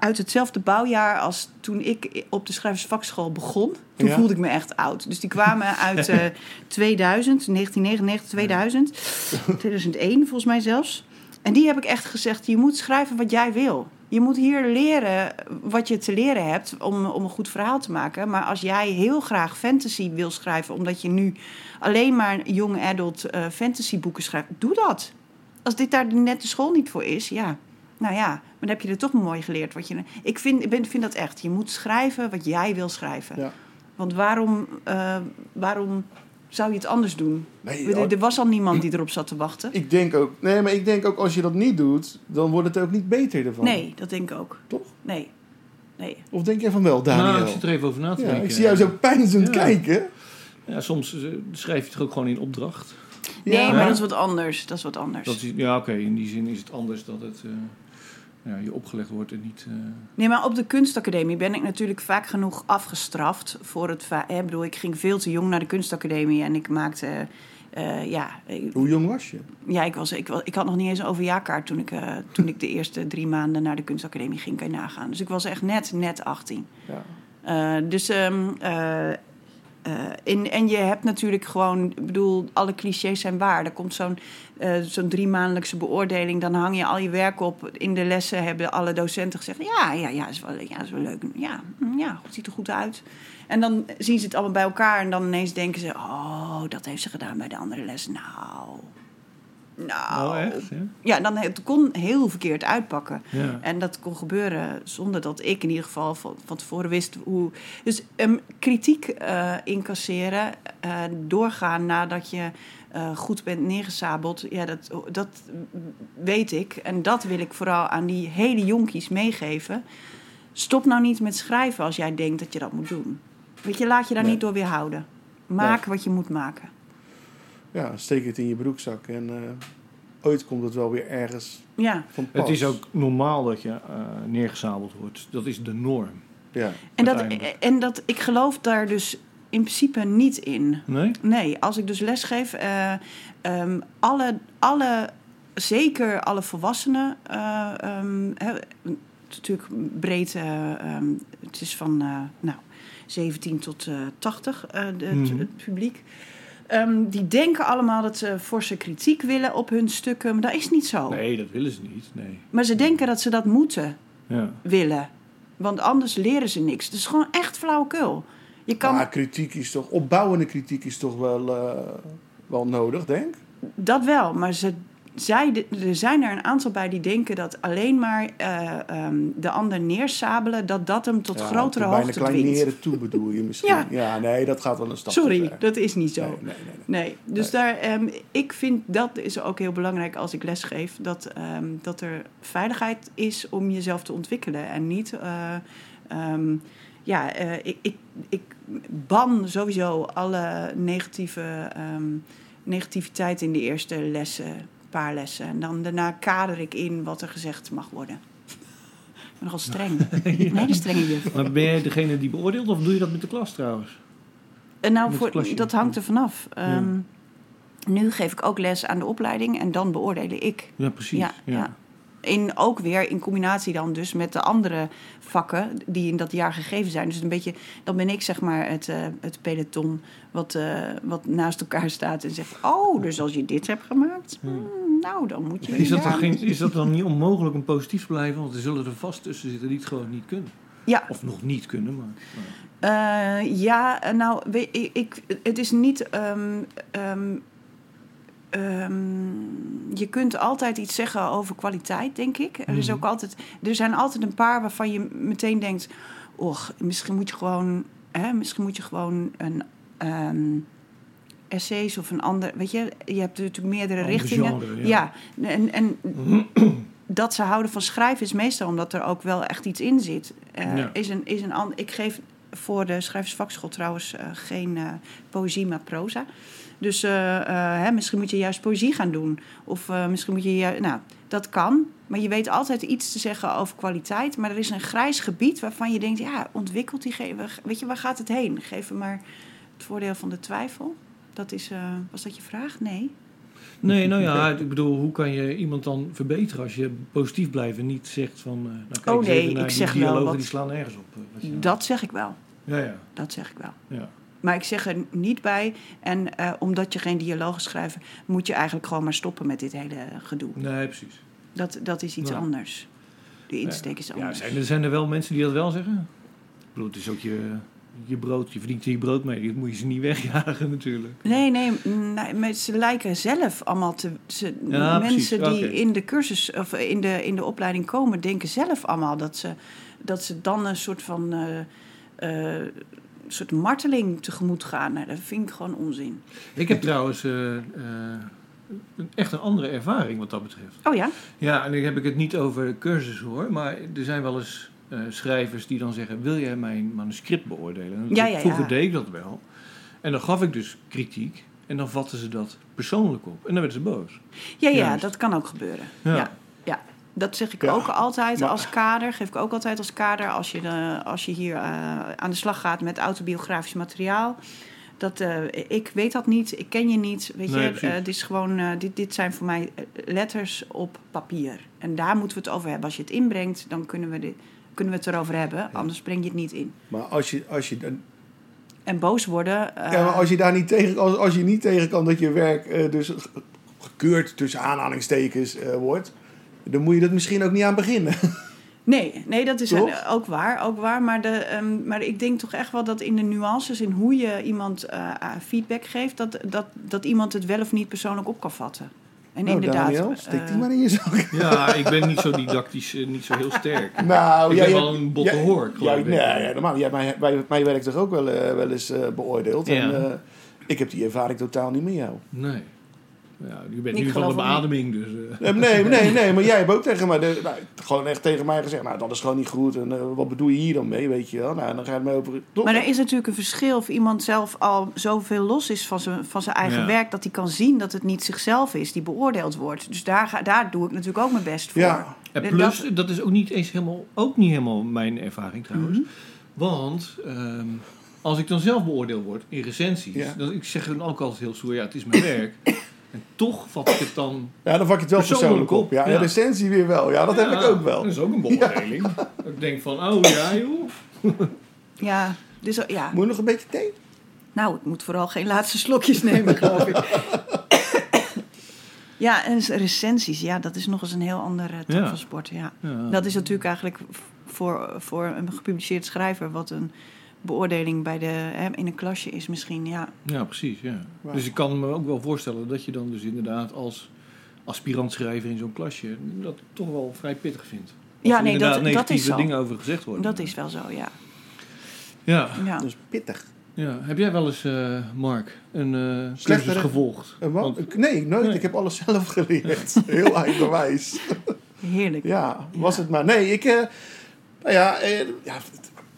uit hetzelfde bouwjaar als toen ik op de schrijversvakschool begon. Toen Ja. voelde ik me echt oud. Dus die kwamen uit eh 2000, 1999, 2000, 2001 volgens mij zelfs. En die heb ik echt gezegd, je moet schrijven wat jij wil. Je moet hier leren wat je te leren hebt om, om een goed verhaal te maken. Maar als jij heel graag fantasy wil schrijven, omdat je nu alleen maar young adult eh fantasyboeken schrijft, doe dat. Als dit daar net de school niet voor is, ja. Nou ja, maar dan heb je er toch mooi geleerd. Wat je, ik vind, ik ben, vind dat echt. Je moet schrijven wat jij wil schrijven. Ja. Want waarom, eh, waarom zou je het anders doen? Nee, er, er was al niemand die erop zat te wachten. Ik denk ook... Nee, maar ik denk ook als je dat niet doet... dan wordt het ook niet beter ervan. Nee, dat denk ik ook. Toch? Nee. Nee. Of denk jij van wel, Daniel? Nou, ik zit er even over na te ja, denken. ik zie jou zo pijnzend Ja. kijken. Ja, soms eh, schrijf je het ook gewoon in opdracht. Nee, Ja. maar dat is wat anders. Dat is wat anders. Dat is, ja, oké. in die zin is het anders dat het eh, ja, je opgelegd wordt en niet... eh, Nee, maar op de kunstacademie ben ik natuurlijk vaak genoeg afgestraft voor het... va- Ik bedoel, ik ging veel te jong naar de kunstacademie en ik maakte... eh, ja, ik- Hoe jong was je? ja ik, was, ik, had nog niet eens een overjaarkaart toen ik, eh, toen ik de eerste drie maanden naar de kunstacademie ging, kan je nagaan. Dus ik was echt net, net 18. Ja. Eh, dus, ehm, eh, eh, en, je hebt natuurlijk gewoon, ik bedoel, alle clichés zijn waar. Er komt zo'n eh, zo'n drie maandelijkse beoordeling, dan hang je al je werk op. In de lessen hebben alle docenten gezegd: ja, ja, ja, is wel, ja, is wel leuk. Ja, mm, ja, ziet er goed uit. En dan zien ze het allemaal bij elkaar en dan ineens denken ze: oh, dat heeft ze gedaan bij de andere les. Nou. Nou, Oh, echt? Ja? ja, dan het kon heel verkeerd uitpakken. Ja. En dat kon gebeuren zonder dat ik in ieder geval van, van tevoren wist hoe. Dus ehm, kritiek eh, incasseren, eh, doorgaan nadat je eh, goed bent neergesabeld, ja, dat, dat weet ik. En dat wil ik vooral aan die hele jonkies meegeven. Stop nou niet met schrijven als jij denkt dat je dat moet doen. Weet je, laat je daar Nee. niet door weerhouden. Maak wat je moet maken. Ja, steek het in je broekzak en eh, ooit komt het wel weer ergens Ja. van pas. Het is ook normaal dat je eh, neergezabeld wordt. Dat is de norm. Ja. En dat, en dat, ik geloof daar dus in principe niet in. Nee? Nee, als ik dus lesgeef, eh ehm, alle, alle, zeker alle volwassenen, eh, ehm, hè, natuurlijk breed, eh, ehm, het is van eh, nou, 17 tot eh 80, eh, de, het, Mhm. het publiek. Ehm, die denken allemaal dat ze forse kritiek willen op hun stukken, maar dat is niet zo. Nee, dat willen ze niet. Nee. Maar ze denken dat ze dat moeten Ja. willen, want anders leren ze niks. Het is gewoon echt flauwekul. Je kan, Maar kritiek is toch, opbouwende kritiek is toch wel, eh, wel nodig, denk Dat wel, maar ze, zij, er zijn er een aantal bij die denken dat alleen maar eh, ehm, de ander neersabelen, dat dat hem tot Ja, grotere tot bijna hoogte kleineren dwingt. toe bedoel je misschien. ja. Ja. nee, dat gaat wel een stap Sorry, dat is niet zo. Nee, Nee, nee, dus Daar, ehm, ik vind dat is ook heel belangrijk als ik lesgeef, dat, ehm, dat er veiligheid is om jezelf te ontwikkelen en niet. eh, ja, eh, ik, ik, ik ban sowieso alle negatieve negativiteit in de eerste lessen, paar lessen. En dan daarna kader ik in wat er gezegd mag worden. Ik ben nogal streng. Een hele strenge juf. Maar ben jij degene die beoordeelt of doe je dat met de klas trouwens? En nou, Met voor, dat hangt er vanaf. Ehm, Nu geef ik ook les aan de opleiding en dan beoordeel ik. Ja, precies. Ja, ja. In, ook weer in combinatie dan dus met de andere vakken die in dat jaar gegeven zijn. Dus een beetje, dan ben ik zeg maar het, eh, het peloton wat, eh, wat naast elkaar staat en zegt... Oh, dus als je dit hebt gemaakt, hmm, nou dan moet je... Is dat, dan geen, is dat dan niet onmogelijk om positief te blijven? Want er zullen er vast tussen zitten die het gewoon niet kunnen. Ja, Of nog niet kunnen, maar... Eh, ja, nou, weet, ik, ik, het is niet. ehm, ehm, ehm, je kunt altijd iets zeggen over kwaliteit, denk ik. Er, is ook altijd, er zijn altijd een paar waarvan je meteen denkt: Och, misschien moet je gewoon. Hè, misschien moet je gewoon een. ehm, essays of een ander. Weet je, je hebt natuurlijk meerdere richtingen. genre, ja. ja. en, en dat ze houden van schrijven is meestal omdat er ook wel echt iets in zit. Eh, Ja. is een, is een ik geef voor de schrijversvakschool trouwens eh, geen eh, poëzie, maar proza. Dus eh, eh, hè, misschien moet je juist poëzie gaan doen. Of eh, misschien moet je... ju- nou, dat kan. Maar je weet altijd iets te zeggen over kwaliteit. Maar er is een grijs gebied waarvan je denkt... ja, ontwikkelt die... ge- Weet je, waar gaat het heen? Geef hem maar het voordeel van de twijfel. Dat is... eh, was dat je vraag? Nee. Nee, nou ja, ik bedoel, hoe kan je iemand dan verbeteren als je positief blijft en niet zegt van... eh, nou, kijk Oh nee, naar ik die zeg wel dialogen, wat- die slaan nergens op. nou- Dat zeg ik wel. Ja, ja, Dat zeg ik wel. ja. Maar ik zeg er niet bij. En eh, omdat je geen dialogen schrijft, moet je eigenlijk gewoon maar stoppen met dit hele gedoe. Nee, precies. Dat, dat is iets Ja. anders. De insteek is Ja, anders. zijn er, zijn er wel mensen die dat wel zeggen? Ik bedoel, het is ook je, je brood, je verdient er je brood mee. Dat moet je ze niet wegjagen natuurlijk. Nee, nee, nee, ze lijken zelf allemaal te. Ze, Ja, mensen precies, die in de cursus of in de, in de opleiding komen, denken zelf allemaal dat ze, dat ze dan een soort van. eh, eh, soort marteling tegemoet gaan. Nou, dat vind ik gewoon onzin. Ik heb trouwens eh, eh, een- echt een andere ervaring wat dat betreft. Oh ja? Ja, en dan heb ik het niet over cursussen hoor, maar er zijn wel eens eh, schrijvers die dan zeggen: Wil jij mijn manuscript beoordelen? En Ja, ja, Vroeger deed ik dat wel. En dan gaf ik dus kritiek en dan vatten ze dat persoonlijk op. En dan werden ze boos. Ja, ja, Juist. dat kan ook gebeuren. Ja. Ja. Dat zeg ik Ja, ook altijd maar- als kader. Geef ik ook altijd als kader als je, de, als je hier eh, aan de slag gaat met autobiografisch materiaal. Dat, eh, ik weet dat niet, ik ken je niet. Weet Nee, je. Eh, dit, is gewoon, dit, dit zijn voor mij letters op papier. En daar moeten we het over hebben. Als je het inbrengt, dan kunnen we, dit, kunnen we het erover hebben. Anders breng je het niet in. Maar als je, als je, dan- En boos worden. ja, maar als je daar niet tegen, als, als je niet tegen kan dat je werk dus ge- gekeurd tussen aanhalingstekens wordt, dan moet je er misschien ook niet aan beginnen. Nee, nee, dat is Toch? eh, ook waar, ook waar. Maar, de, ehm, maar ik denk toch echt wel dat in de nuances, in hoe je iemand eh, eh, feedback geeft, dat, dat, dat iemand het wel of niet persoonlijk op kan vatten. En nou, inderdaad. Daniel, steek die eh, maar in je zak. Ja, ik ben niet zo didactisch, eh, niet zo heel sterk. Nou, Ik jij ben hebt- wel een botte jij- hork, geloof jij- ik. Nee, ja, normaal. Jij hebt mij, mij, werk toch ook wel, eh, wel eens eh, beoordeeld. Ja. En, eh, ik heb die ervaring totaal niet met jou. Nee. Ja, je bent nu van de beademing, dus... eh. Nee, nee, nee, maar jij hebt ook tegen mij, de, nou, gewoon echt tegen mij gezegd, nou dat is gewoon niet goed. En eh, wat bedoel je hier dan mee, weet je wel? Nou, dan ga je het mee over... Toch? Maar er is natuurlijk een verschil of iemand zelf al zoveel los is van zijn, van zijn eigen Ja. werk, dat hij kan zien dat het niet zichzelf is die beoordeeld wordt. Dus daar, ga, daar doe ik natuurlijk ook mijn best voor. Ja. En plus, dat- dat, is ook niet eens helemaal, ook niet helemaal mijn ervaring trouwens. Mhm. Want ehm, als ik dan zelf beoordeeld word in recensies, Ja. dan ik zeg dan ook altijd heel stoer, ja, het is mijn werk. En toch vat ik het dan. Ja, dan vak je het wel Persoonlijk persoonlijk op. op, Ja, ja. en recensie weer wel. Ja, dat heb ik ook wel. Dat is ook een beoordeling. Ik denk van, oh ja joh. Ja, dus, ja. Moet je nog een beetje thee? Nou, ik moet vooral geen laatste slokjes nemen, geloof ik. Ja, en recensies, ja, dat is nog eens een heel andere tak Ja. van sport. Ja. Ja. Dat is natuurlijk eigenlijk voor, voor een gepubliceerd schrijver wat een beoordeling bij de, hè, in een klasje is misschien. Ja. Ja, precies. Ja. Dus ik kan me ook wel voorstellen dat je dan dus inderdaad als aspirant schrijver in zo'n klasje dat toch wel vrij pittig vindt. Als Ja, nee, dat- dat is negatieve zo. dingen over gezegd worden. Dat is wel zo, ja. Ja. ja. Dat is pittig. ja. Heb jij wel eens, eh, Mark, een eh cursus Slechtere- gevolgd? Wat? Want- nee, nooit. Nee. Ik heb alles zelf geleerd. Heel eigenwijs. Heerlijk. Ja, was het maar. Nee, ik... eh, nou ja, eh, ja,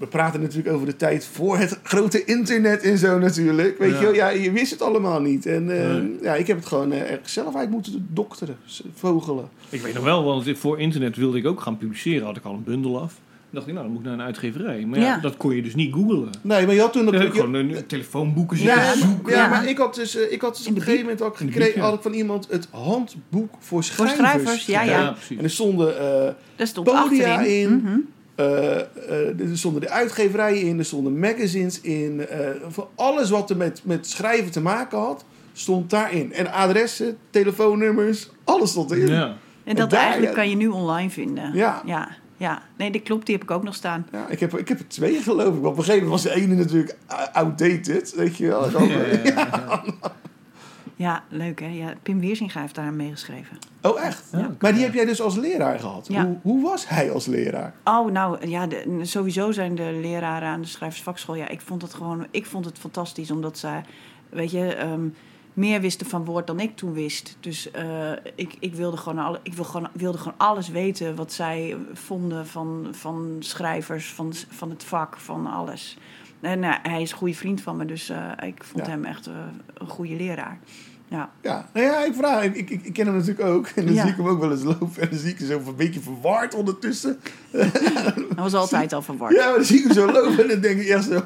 we praten natuurlijk over de tijd voor het grote internet en zo natuurlijk. Weet Ja. je wel, ja, je wist het allemaal niet. En eh, Nee. ja, ik heb het gewoon eh, erg zelf uit moeten dokteren, vogelen. Ik weet nog wel, want voor internet wilde ik ook gaan publiceren. Had ik al een bundel af. dacht ik, nou, dan moet ik naar een uitgeverij. Maar ja, Ja. dat kon je dus niet googlen. Nee, maar je had toen... Had gewoon een telefoonboeken Ja, zitten maar, zoeken. ja, Ja. maar ik had dus, eh, ik had dus op een gegeven moment gekregen ja. had ik van iemand het handboek voor Voor schrijvers. schrijvers, ja, ja. precies. En er stonden eh, stond podia achterin. in, Mhm. Er stonden de uitgeverijen in, er stonden magazines in. eh, voor alles wat er met, met schrijven te maken had, stond daarin. En adressen, telefoonnummers, alles stond erin. Ja. En dat daar, eigenlijk ja. kan je nu online vinden. Ja. Ja, ja. Nee, dat klopt. Die heb ik ook nog staan. Ja, ik, heb, er- ik heb er twee geloof ik. Maar op een gegeven moment was de ene natuurlijk outdated, weet je wel. Ja. Ja, leuk hè. Ja, Pim Weersinga heeft daar meegeschreven. Oh, echt? Ja. Maar die heb jij dus als leraar gehad. Ja. Hoe, hoe was hij als leraar? Oh, nou ja, de- sowieso zijn de leraren aan de schrijversvakschool. Ja, ik vond het gewoon, ik vond het fantastisch omdat zij, weet je, ehm, meer wisten van woord dan ik toen wist. Dus eh, ik, ik, wilde gewoon alle, ik wil gewoon, wilde gewoon alles weten wat zij vonden van, van schrijvers, van, van het vak, van alles. En eh, hij is een goede vriend van me, dus eh, ik vond Ja. hem echt een goede leraar. Ja. Ja, nou ja, ik vraag. Ik, ik, ik ken hem natuurlijk ook. En dan Ja. zie ik hem ook wel eens lopen. En dan zie ik hem zo een beetje verward ondertussen. Hij was altijd al verward. Ja, maar dan zie ik hem zo lopen. En dan denk ik echt zo...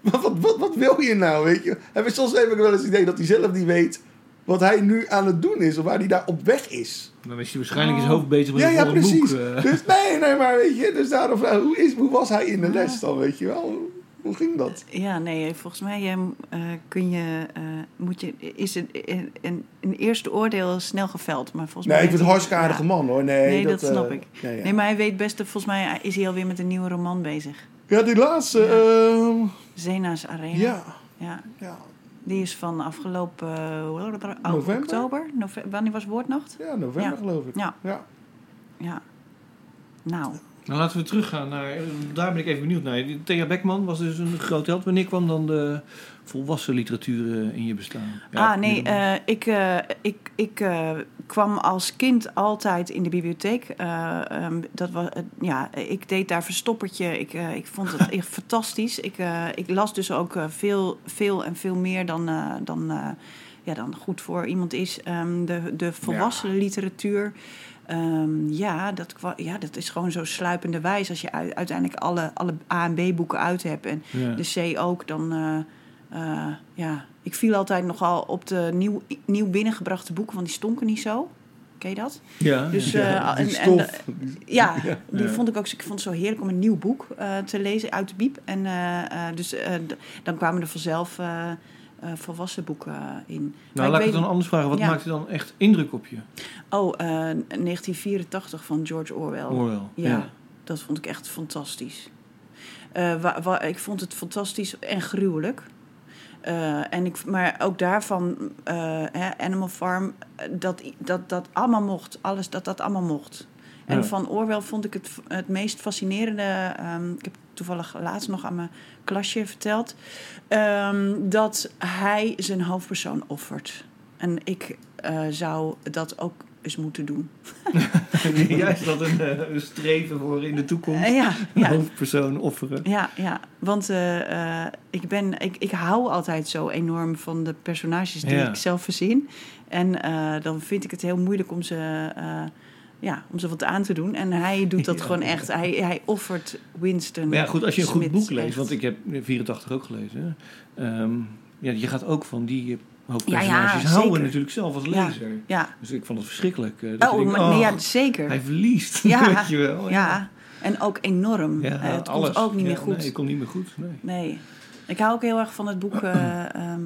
Wat, wat, wat, wat wil je nou, weet je? En soms heb ik wel eens het idee dat hij zelf niet weet... wat hij nu aan het doen is. Of waar hij daar op weg is. Dan is hij waarschijnlijk in zijn hoofd bezig met Ja, een ja, precies. boek. eh. Dus nee, nee, maar weet je... Dus daarom vraag ik, hoe, is, hoe was hij in de les dan, weet je wel? Hoe, ging dat? Ja, nee, volgens mij eh, kun je, eh, moet je, is het een, een, een eerste oordeel snel geveld. Maar volgens Nee, mij ik vind het hartstikke aardige ja. man, hoor. Nee, Nee, dat, eh, snap ik. Ja. Nee, maar hij weet best, volgens mij is hij alweer met een nieuwe roman bezig. ja die laatste... ehm, Zena's Arena. ja, ja. ja, Die is van afgelopen eh, November? oktober. Nove- wanneer was Woordnacht? ja, november geloof ik. Ja. ja. Ja. Nou, Nou, laten we teruggaan naar... Daar ben ik even benieuwd naar. Thea Beckman was dus een groot held. Wanneer kwam dan de volwassen literatuur eh, in je bestaan? Ja, ah, nee, eh, ik, eh, ik, ik eh, kwam als kind altijd in de bibliotheek. Eh, ehm, dat was, ja, ik deed daar verstoppertje. Ik, eh, ik vond het echt fantastisch. Ik, eh, ik las dus ook veel, veel en veel meer dan, eh, dan, eh, ja, dan goed voor iemand is. Ehm, de, de volwassen literatuur. Ehm, ja, dat, ja, dat is gewoon zo sluipende wijs. Als je uiteindelijk alle, alle A- en B-boeken uit hebt. En Ja. de C ook, dan... eh, eh, ja, ik viel altijd nogal op de nieuw, nieuw binnengebrachte boeken, want die stonken niet zo. Ken je dat? ja, Dus, ja. eh, Ja, die en-. Ja, die vond ik ook. Ik vond het zo heerlijk om een nieuw boek eh, te lezen uit de biep. En eh, eh, dus eh, dan kwamen er vanzelf eh, eh, volwassen boeken eh, in. Nou, laat ik het dan anders vragen. Wat Ja. maakte dan echt indruk op je? Oh, eh, 1984 van George Orwell. Orwell. Ja, dat vond ik echt fantastisch. Eh, wa- wa- ik vond het fantastisch en gruwelijk. Eh, en ik, maar ook daarvan, eh, hè, Animal Farm, eh, dat, dat dat allemaal mocht. Alles dat dat allemaal mocht. En Ja. van Orwell vond ik het, het meest fascinerende. ehm, ik heb toevallig laatst nog aan mijn klasje verteld. ehm, dat hij zijn hoofdpersoon offert. En ik eh, zou dat ook eens moeten doen. Juist dat een, eh, een streven voor in de toekomst. Eh, ja, Een ja. hoofdpersoon offeren. Ja, ja, want ik, ben, ik, ik hou altijd zo enorm van de personages die Ja. ik zelf verzin. En dan vind ik het heel moeilijk om ze, ja, om ze wat aan te doen. En hij doet dat Ja. gewoon echt. Hij, hij offert Winston. Maar ja, goed, als je een goed boek leest, echt. want ik heb 84 ook gelezen. ehm, ja, je gaat ook van die hoofdpersonages ja, houden natuurlijk zelf als lezer. Ja, Dus ik vond het verschrikkelijk. eh, dat oh, maar, nee, ja, oh, zeker. hij verliest, Ja, weet je wel. ja, en ook enorm. Ja, het alles. komt ook niet meer goed. Nee, het komt niet meer goed. Nee. Nee. Ik hou ook heel erg van het boek eh, ehm,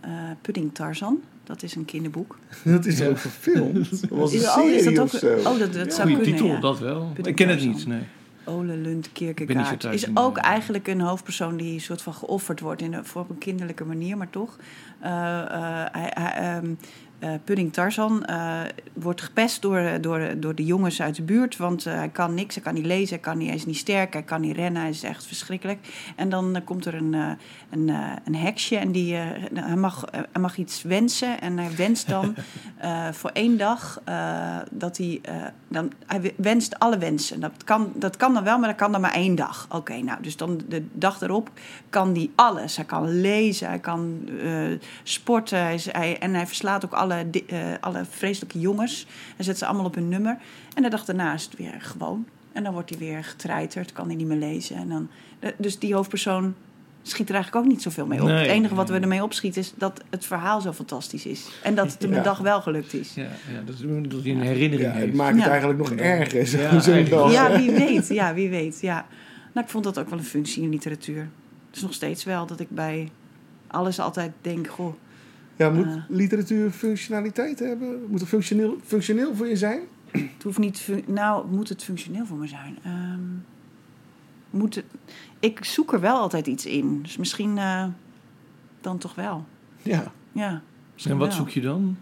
eh, Pudding Tarzan. Dat is een kinderboek. Dat is ook verfilmd. Dat was een Is- serie is dat of ook? zo. Oh, dat, dat zou Goeie kunnen, titel, ja. dat wel. Ik ken het niet, nee. Ole Lund Kierkegaard. Is ook eigenlijk een hoofdpersoon die soort van geofferd wordt in een, voor op een kinderlijke manier, maar toch. Eh, eh, hij, hij, ehm, eh, Pudding Tarzan eh, wordt gepest door, door, door de jongens uit de buurt, want eh, hij kan niks, hij kan niet lezen, hij, kan niet, hij is niet sterk, hij kan niet rennen, hij is echt verschrikkelijk. En dan eh, komt er een, eh, een, eh, een heksje en die, eh, hij, mag, eh, hij mag iets wensen en hij wenst dan eh, voor één dag eh, dat hij, eh, dan, hij wenst alle wensen. Dat kan, dat kan dan wel, maar dat kan dan maar één dag. Oké, nou, dus dan de dag erop kan hij alles. Hij kan lezen, hij kan eh, sporten hij is, hij, en hij verslaat ook alle, di- eh, alle vreselijke jongens. Hij zet ze allemaal op hun nummer. En de dag daarna is het weer gewoon. En dan wordt hij weer getreiterd, kan hij niet meer lezen. En dan, eh, dus die hoofdpersoon schiet er eigenlijk ook niet zoveel mee op. Nee, het enige wat we ermee opschieten is dat het verhaal zo fantastisch is. En dat het Ja. een dag wel gelukt is. Ja, ja dat, is, dat een herinnering Ja, het maakt het eigenlijk nog erger. Zo. Ja, wie weet. Ja, wie weet. Ja. Nou, ik vond dat ook wel een functie in literatuur. Het is nog steeds wel dat ik bij alles altijd denk... Goh, Ja, moet Eh. literatuur functionaliteit hebben? Moet het functioneel, functioneel voor je zijn? het hoeft niet... Nou, moet het functioneel voor me zijn? Ehm, moet het, ik zoek er wel altijd iets in. Dus misschien eh, dan toch wel. Ja. Ja, En wat wel. zoek je dan?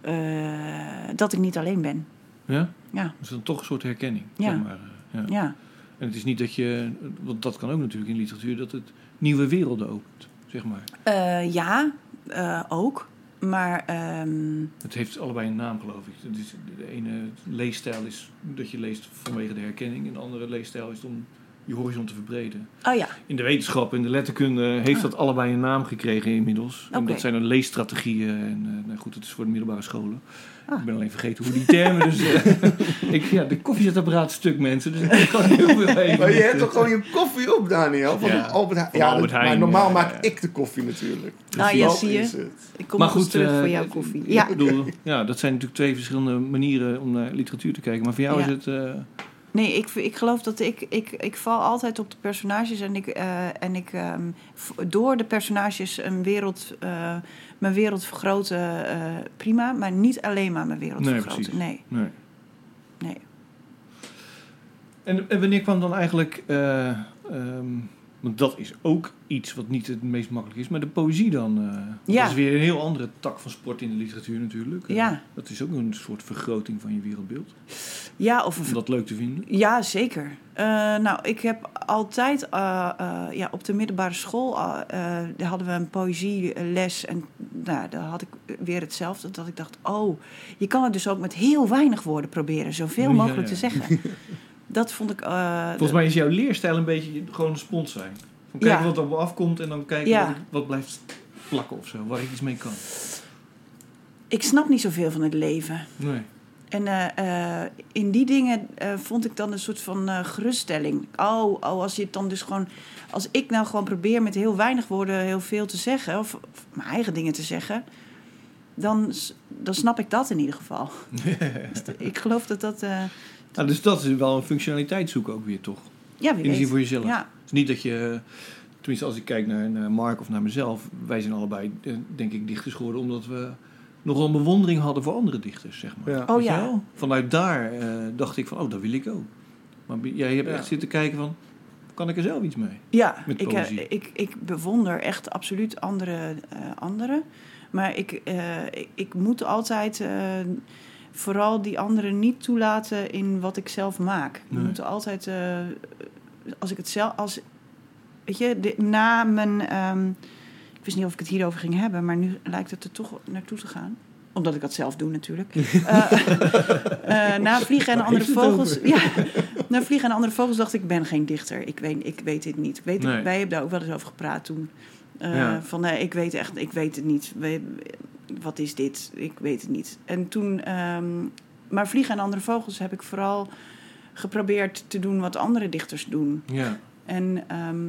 Eh, dat ik niet alleen ben. Ja? Ja, is dan toch een soort herkenning. Ja. Zeg maar. ja. ja. En het is niet dat je, want dat kan ook natuurlijk in literatuur, dat het nieuwe werelden opent, zeg maar. Eh, ja, eh, ook. Maar ehm, Het heeft allebei een naam, geloof ik. De ene leesstijl is dat je leest vanwege de herkenning, en de andere leesstijl is om je horizon te verbreden. oh ja, In de wetenschap, in de letterkunde, heeft dat allebei een naam gekregen inmiddels. En dat zijn dan leesstrategieën. En eh, nou goed, het is voor de middelbare scholen. Ah. Ik ben alleen vergeten hoe die termen. Dus, ik, ja, de koffiezetapparaat stuk mensen. Dus ik kan heel veel even. Maar je hebt toch gewoon je koffie op, Daniel? Van Ja. Albert Heijn. Ja, Albert maar normaal ja, maak ja. ik de koffie natuurlijk. Ah, ja, Dat zie je. is het. ik kom maar goed, terug eh, voor jouw koffie. Ja. Ik bedoel, ja, dat zijn natuurlijk twee verschillende manieren om naar literatuur te kijken. Maar voor jou Ja. is het... eh, Nee, ik, ik geloof dat ik, ik... Ik val altijd op de personages en ik... eh, en ik ehm, door de personages een wereld... mijn wereld vergroten, eh, prima. Maar niet alleen maar mijn wereld Nee, vergroten. precies. Nee, nee. nee. En, en wanneer kwam dan eigenlijk... eh, ehm, want dat is ook iets wat niet het meest makkelijk is. Maar de poëzie dan... Ja. Dat is weer een heel andere tak van sport in de literatuur natuurlijk. Eh, Ja. Dat is ook een soort vergroting van je wereldbeeld. Ja, of Om dat leuk te vinden. Ja, zeker. Eh, nou, ik heb altijd ja, op de middelbare school daar hadden we een poëzieles. En nou, daar had ik weer hetzelfde. Dat ik dacht, oh, je kan het dus ook met heel weinig woorden proberen. Zoveel Ja, mogelijk ja. te zeggen. Dat vond ik... eh, Volgens mij is jouw leerstijl een beetje gewoon een spons zijn. Van kijken Ja. wat er op afkomt en dan kijken Ja. wat, wat blijft plakken of zo. Waar ik iets mee kan. Ik snap niet zoveel van het leven. Nee. En eh, eh, in die dingen vond ik dan een soort van geruststelling. Oh, oh, als je het dan dus gewoon. Als ik nou gewoon probeer met heel weinig woorden heel veel te zeggen, of, of mijn eigen dingen te zeggen, dan, dan snap ik dat in ieder geval. Dus ik geloof dat dat. Nou, dus dat is wel een functionaliteit zoeken ook weer, toch? ja, wie voor jezelf. Ja, Het is niet dat je... Tenminste, als ik kijk naar, naar Mark of naar mezelf... Wij zijn allebei, eh, denk ik, dichters geworden... omdat we nogal een bewondering hadden voor andere dichters, zeg maar. Ja. Oh, ja. wel? Vanuit daar eh, dacht ik van, oh, dat wil ik ook. Maar jij hebt Ja. echt zitten kijken van... Kan ik er zelf iets mee? ja Met ik, poëzie. ik, ik bewonder echt absoluut andere eh, anderen. Maar ik, eh, ik, ik moet altijd eh, vooral die anderen niet toelaten in wat ik zelf maak. Nee. Ik moet altijd, eh, als ik het zelf, als, weet je, de- na mijn, ehm, ik wist niet of ik het hierover ging hebben, maar nu lijkt het er toch naartoe te gaan. Omdat ik dat zelf doe natuurlijk. Eh, eh, na vliegen en Waar andere vogels. Ja, na vliegen en andere vogels dacht ik, ik ben geen dichter. Ik weet, ik weet dit niet. Ik weet, Nee. Wij hebben daar ook wel eens over gepraat toen. Ja. Van nee, ik weet echt, ik weet het niet. We- wat is dit? Ik weet het niet. En toen, ehm, maar vliegen en andere vogels heb ik vooral geprobeerd te doen wat andere dichters doen. Ja, En ehm,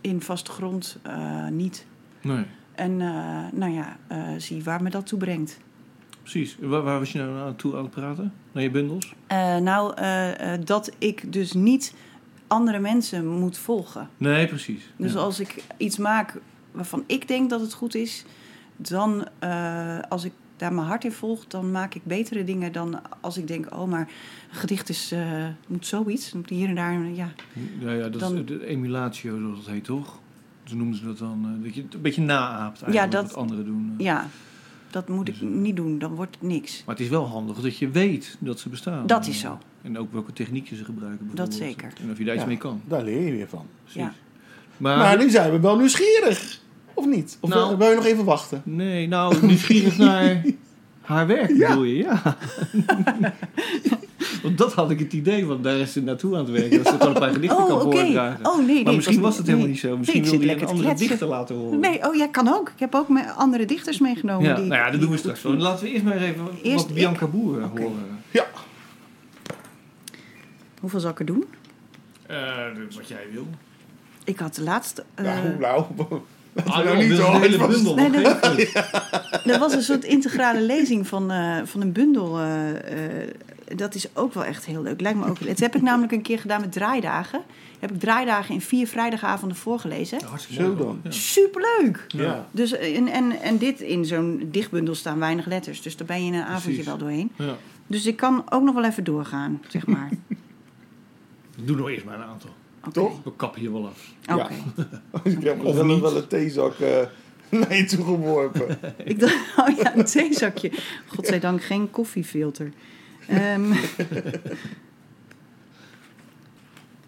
in vaste grond eh, niet. nee. En eh, nou ja, eh, zie waar me dat toe brengt. Precies. Waar, waar was je nou aan toe aan het praten? Naar je bundels? Nou, dat ik dus niet andere mensen moet volgen. Nee, precies. Dus Ja. als ik iets maak waarvan ik denk dat het goed is, dan eh, als ik daar mijn hart in volg, dan maak ik betere dingen dan als ik denk, oh, maar een gedicht is, eh, moet zoiets. Moet hier en daar, ja. Ja, ja dat Dan- is de emulatio, zoals dat heet, toch? Zo noemen ze dat dan. eh, dat je het een beetje naapt eigenlijk dat- wat anderen doen. ja, dat moet ik Dus, niet doen, dan wordt het niks. Maar het is wel handig dat je weet dat ze bestaan. Dat is zo. En ook welke technieken ze gebruiken bijvoorbeeld. zeker. En of je daar iets Ja. mee kan. Daar leer je weer van. Precies. Ja. Maar, Maar nu zijn we wel nieuwsgierig. Of niet? Of Nou- wil- wil je nog even wachten? Nee, nou, nieuwsgierig naar haar werk Ja. bedoel je? Ja. Want dat had ik het idee, want daar is ze naartoe aan het werken. Dat ze gewoon een paar gedichten Oh, kan oké. voordragen. Oh, nee, nee. maar misschien was het helemaal nee. niet zo. Nee, Misschien wilde je een andere dichter laten horen. Nee, oh ja, kan ook. Ik heb ook met andere dichters meegenomen. Ja, die, nou ja, dat doen we straks wel. Laten we eerst maar even Eerst wat Bianca Boer Oké. horen. Ja. Hoeveel zal ik er doen? Eh, wat jij wil. Ik had de laatste... eh, Nou, nou. Ah, nou joh, niet een hele bundel. Nee. Er was een soort integrale lezing van, eh, van een bundel. eh, eh, dat is ook wel echt heel leuk. Lijkt me ook. Dat heb ik namelijk een keer gedaan met draaidagen. Heb ik draaidagen in vier vrijdagavonden voorgelezen. Hartstikke Zo mooi, dan. Ja. Superleuk! Ja. Dus, en, en, en dit in zo'n dichtbundel staan weinig letters. Dus daar ben je in een avondje Precies. wel doorheen. Ja. Dus ik kan ook nog wel even doorgaan, zeg maar. Doe nog eerst maar een aantal. Toch? We kappen hier wel af. Oké. Ik heb Of wel, niet. wel een theezak eh, naar je toe geworpen. Ik dacht, oh ja, een theezakje. Godzijdank geen koffiefilter. Ehm,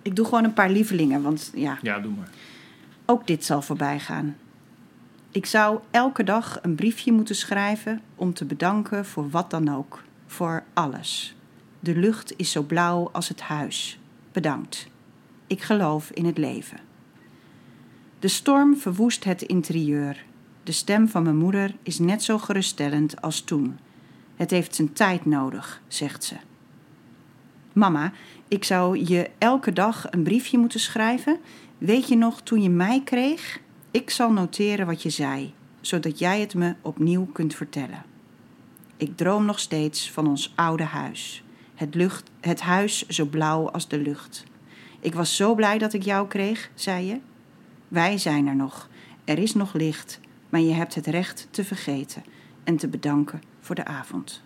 ik doe gewoon een paar lievelingen, want ja, Ja, doe maar. ook dit zal voorbij gaan. Ik zou elke dag een briefje moeten schrijven om te bedanken voor wat dan ook. Voor alles. De lucht is zo blauw als het huis. Bedankt. Ik geloof in het leven. De storm verwoest het interieur. De stem van mijn moeder is net zo geruststellend als toen. Het heeft zijn tijd nodig, zegt ze. Mama, ik zou je elke dag een briefje moeten schrijven. Weet je nog toen je mij kreeg? Ik zal noteren wat je zei, zodat jij het me opnieuw kunt vertellen. Ik droom nog steeds van ons oude huis. Het, lucht, het huis zo blauw als de lucht. Ik was zo blij dat ik jou kreeg, zei je. Wij zijn er nog. Er is nog licht, maar je hebt het recht te vergeten en te bedanken voor de avond.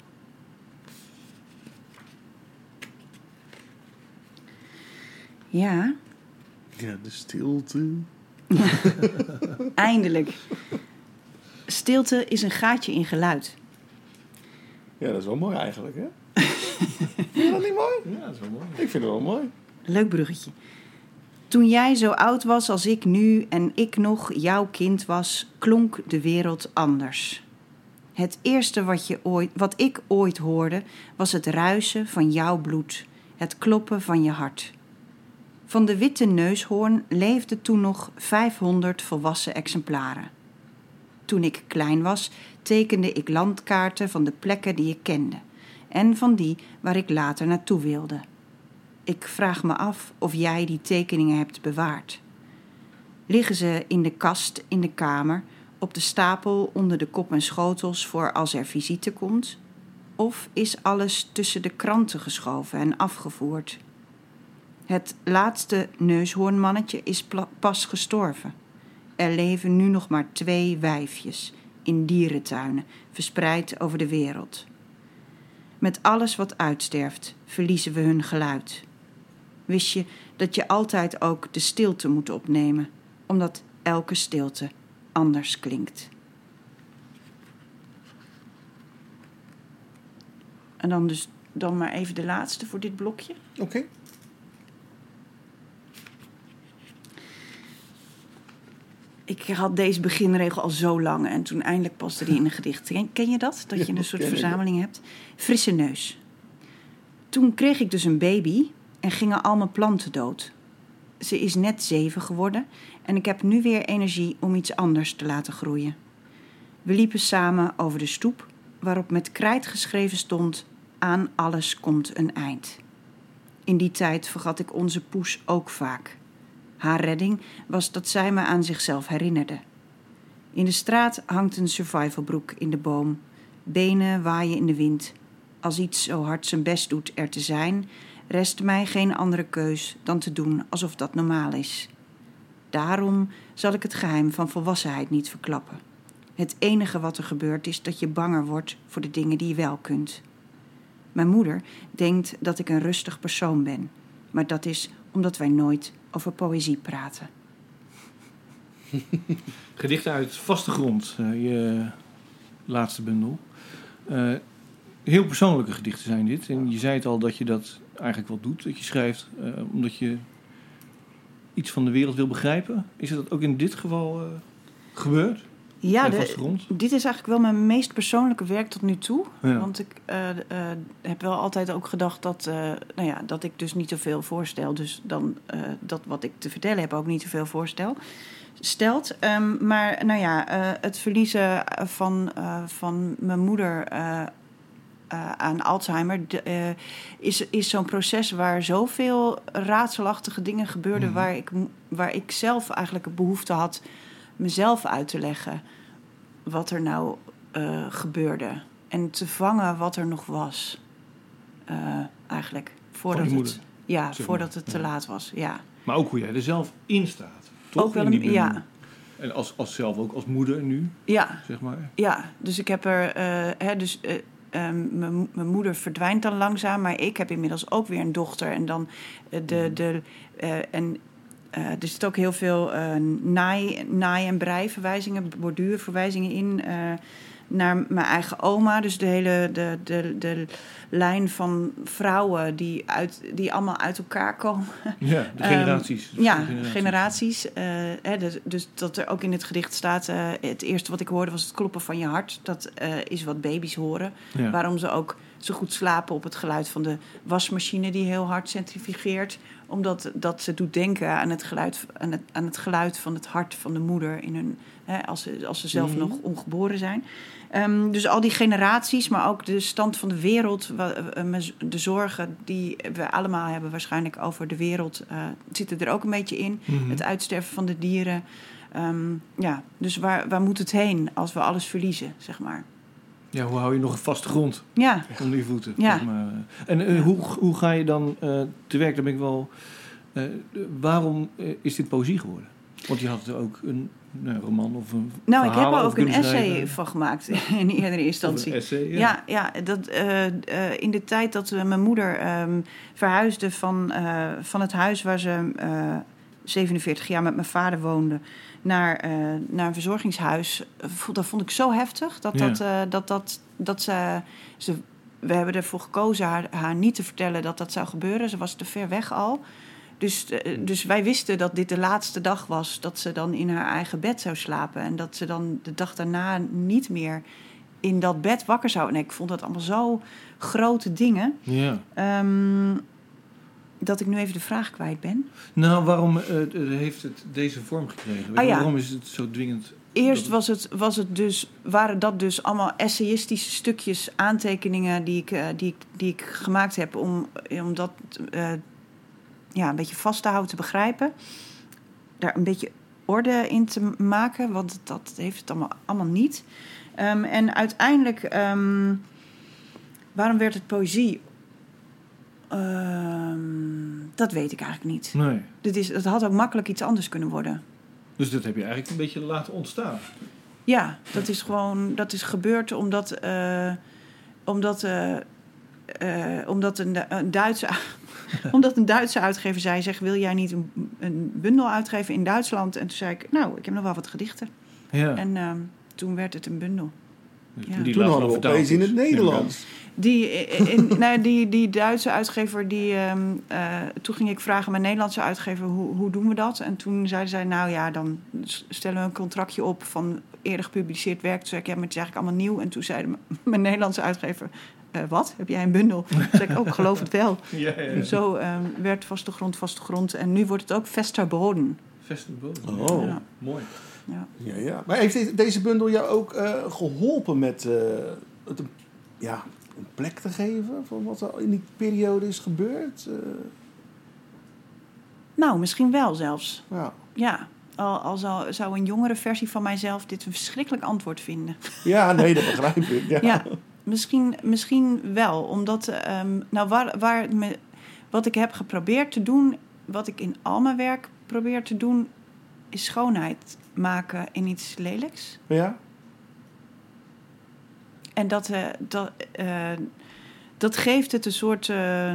Ja, Ja, de stilte. eindelijk. Stilte is een gaatje in geluid. Ja, dat is wel mooi eigenlijk, hè? Vind je dat niet mooi? Ja, dat is wel mooi. Ik vind het wel mooi. Leuk bruggetje. Toen jij zo oud was als ik nu en ik nog jouw kind was, klonk de wereld anders. Het eerste wat, je ooit, wat ik ooit hoorde was het ruisen van jouw bloed, het kloppen van je hart. Van de witte neushoorn leefden toen nog 500 volwassen exemplaren. Toen ik klein was, tekende ik landkaarten van de plekken die ik kende en van die waar ik later naartoe wilde. Ik vraag me af of jij die tekeningen hebt bewaard. Liggen ze in de kast in de kamer, op de stapel onder de kop en schotels voor als er visite komt? Of is alles tussen de kranten geschoven en afgevoerd? Het laatste neushoornmannetje is pas gestorven. Er leven nu nog maar twee wijfjes in dierentuinen, verspreid over de wereld. Met alles wat uitsterft, verliezen we hun geluid. Wist je dat je altijd ook de stilte moet opnemen, omdat elke stilte anders klinkt? En dan dus dan maar even de laatste voor dit blokje. Oké. Ik had deze beginregel al zo lang en toen eindelijk paste die in een gedicht. Ken, je dat? Dat je een soort verzameling hebt? Frisse neus. Toen kreeg ik dus een baby en gingen al mijn planten dood. Ze is net zeven geworden en ik heb nu weer energie om iets anders te laten groeien. We liepen samen over de stoep waarop met krijt geschreven stond: Aan alles komt een eind. In die tijd vergat ik onze poes ook vaak. Haar redding was dat zij me aan zichzelf herinnerde. In de straat hangt een survivalbroek in de boom. Benen waaien in de wind. Als iets zo hard zijn best doet er te zijn, rest mij geen andere keus dan te doen alsof dat normaal is. Daarom zal ik het geheim van volwassenheid niet verklappen. Het enige wat er gebeurt is dat je banger wordt voor de dingen die je wel kunt. Mijn moeder denkt dat ik een rustig persoon ben, maar dat is omdat wij nooit over poëzie praten. Gedichten uit vaste grond, eh, je laatste bundel. Eh, heel persoonlijke gedichten zijn dit. En je zei het al dat je dat eigenlijk wel doet, dat je schrijft, eh, omdat je iets van de wereld wil begrijpen. Is dat ook in dit geval eh, gebeurd? Ja, de- dit is eigenlijk wel mijn meest persoonlijke werk tot nu toe. Ja. Want ik eh, heb wel altijd ook gedacht dat, nou ja, dat ik dus niet zoveel voorstel. Dus dan dat wat ik te vertellen heb ook niet zoveel voorstel. Stelt. Ehm, maar nou ja, het verliezen van, van mijn moeder eh, aan Alzheimer, de, eh, is, is zo'n proces waar zoveel raadselachtige dingen gebeurden, Mhm. waar, ik, waar ik zelf eigenlijk een behoefte had mezelf uit te leggen wat er nou eh, gebeurde. En te vangen wat er nog was. Eigenlijk. Voordat het, ja, zeg voordat maar. het te Ja. laat was. Ja. Maar ook hoe jij er zelf in staat. Toch? Ook wel een, ja. En als, als zelf ook als moeder nu, ja, zeg maar. Ja, dus ik heb er. hè, dus, eh, ehm, mijn moeder verdwijnt dan langzaam, maar ik heb inmiddels ook weer een dochter. En dan eh, de. de eh, en, eh, er zit ook heel veel naai, naai- en breiverwijzingen, borduurverwijzingen in. Naar mijn eigen oma. Dus de hele de, de, de lijn van vrouwen die, uit, die allemaal uit elkaar komen. Ja, de Ehm, generaties. Ja, generaties. generaties. eh, hè, dus, dus dat er ook in het gedicht staat... eh, het eerste wat ik hoorde was het kloppen van je hart. Dat eh, is wat baby's horen. Ja. Waarom ze ook zo goed slapen op het geluid van de wasmachine... die heel hard centrifugeert. Omdat dat ze doet denken aan het geluid, aan het, aan het geluid van het hart van de moeder... In hun, hè, als, ze, als ze zelf Mhm. nog ongeboren zijn. Ehm, dus al die generaties, maar ook de stand van de wereld... eh, de zorgen die we allemaal hebben waarschijnlijk over de wereld... eh, zitten er ook een beetje in. Mhm. Het uitsterven van de dieren. Ehm, ja, dus waar, waar moet het heen als we alles verliezen, zeg maar? Ja, hoe hou je nog een vaste grond Ja, onder je voeten? Ja. Zeg maar. En eh, hoe, hoe ga je dan te werk? Dan ben ik wel... waarom is dit poëzie geworden? Want je had ook een, nou, roman of een nou, ik heb er ook een essay schrijven. van gemaakt in eerdere instantie. een essay, ja. Ja, ja dat, eh, eh, in de tijd dat eh, mijn moeder ehm, verhuisde van, van het huis waar ze eh, 47 jaar met mijn vader woonde naar, naar een verzorgingshuis, dat vond ik zo heftig dat, Ja. dat, dat, dat, dat ze, ze. We hebben ervoor gekozen haar, haar niet te vertellen dat dat zou gebeuren. Ze was te ver weg al. Dus, eh, dus wij wisten dat dit de laatste dag was dat ze dan in haar eigen bed zou slapen. En dat ze dan de dag daarna niet meer in dat bed wakker zou. En ik vond dat allemaal zo grote dingen. Ja. ehm, dat ik nu even de vraag kwijt ben. Nou, waarom eh, heeft het deze vorm gekregen? Ah, ja. Waarom is het zo dwingend? Eerst was het, was het dus, waren dat dus allemaal essayistische stukjes, aantekeningen die ik, eh, die die ik gemaakt heb om, om dat eh, ja, een beetje vast te houden, te begrijpen. Daar een beetje orde in te maken, want dat heeft het allemaal, allemaal niet. Ehm, en uiteindelijk, ehm, waarom werd het poëzie? Ehm, dat weet ik eigenlijk niet. Nee. Dit is, het had ook makkelijk iets anders kunnen worden. Dus dat heb je eigenlijk een beetje laten ontstaan. Ja, dat is gewoon dat is gebeurd omdat, eh, omdat, eh, eh, omdat een, een Duitse, omdat een Duitse uitgever zei: zeg, wil jij niet een, een bundel uitgeven in Duitsland? En toen zei ik: Nou, ik heb nog wel wat gedichten. Ja. En ehm, toen werd het een bundel. Dus ja. die Toen hadden we opeens in het Nederlands. Die, in, nou, die, die Duitse uitgever, die, ehm, eh, toen ging ik vragen aan mijn Nederlandse uitgever, hoe, hoe doen we dat? En toen zeiden zij, nou ja, dan stellen we een contractje op van eerder gepubliceerd werk. Toen zei ik, ja, maar het is eigenlijk allemaal nieuw. En toen zei mijn Nederlandse uitgever, eh, wat? Heb jij een bundel? Toen zei ik, oh, ik geloof het wel. Ja, ja, zo ehm, werd vaste grond vaste grond. En nu wordt het ook Vesterboden. Festival. Oh. Ja. Mooi. Ja. Ja, ja. Maar heeft deze- bundel jou ook eh, geholpen met eh, het een, ja, een plek te geven van wat er in die periode is gebeurd? Eh, Nou, misschien wel zelfs. ja. Ja, al, al zou, zou een jongere versie van mijzelf dit een verschrikkelijk antwoord vinden. ja, nee, dat begrijp ik. Ja. Misschien, misschien wel. Omdat, ehm, nou, waar, waar me, wat ik heb geprobeerd te doen, wat ik in al mijn werk probeer te doen, is schoonheid maken in iets lelijks. Ja? En dat, eh, dat, eh, dat geeft het een soort eh,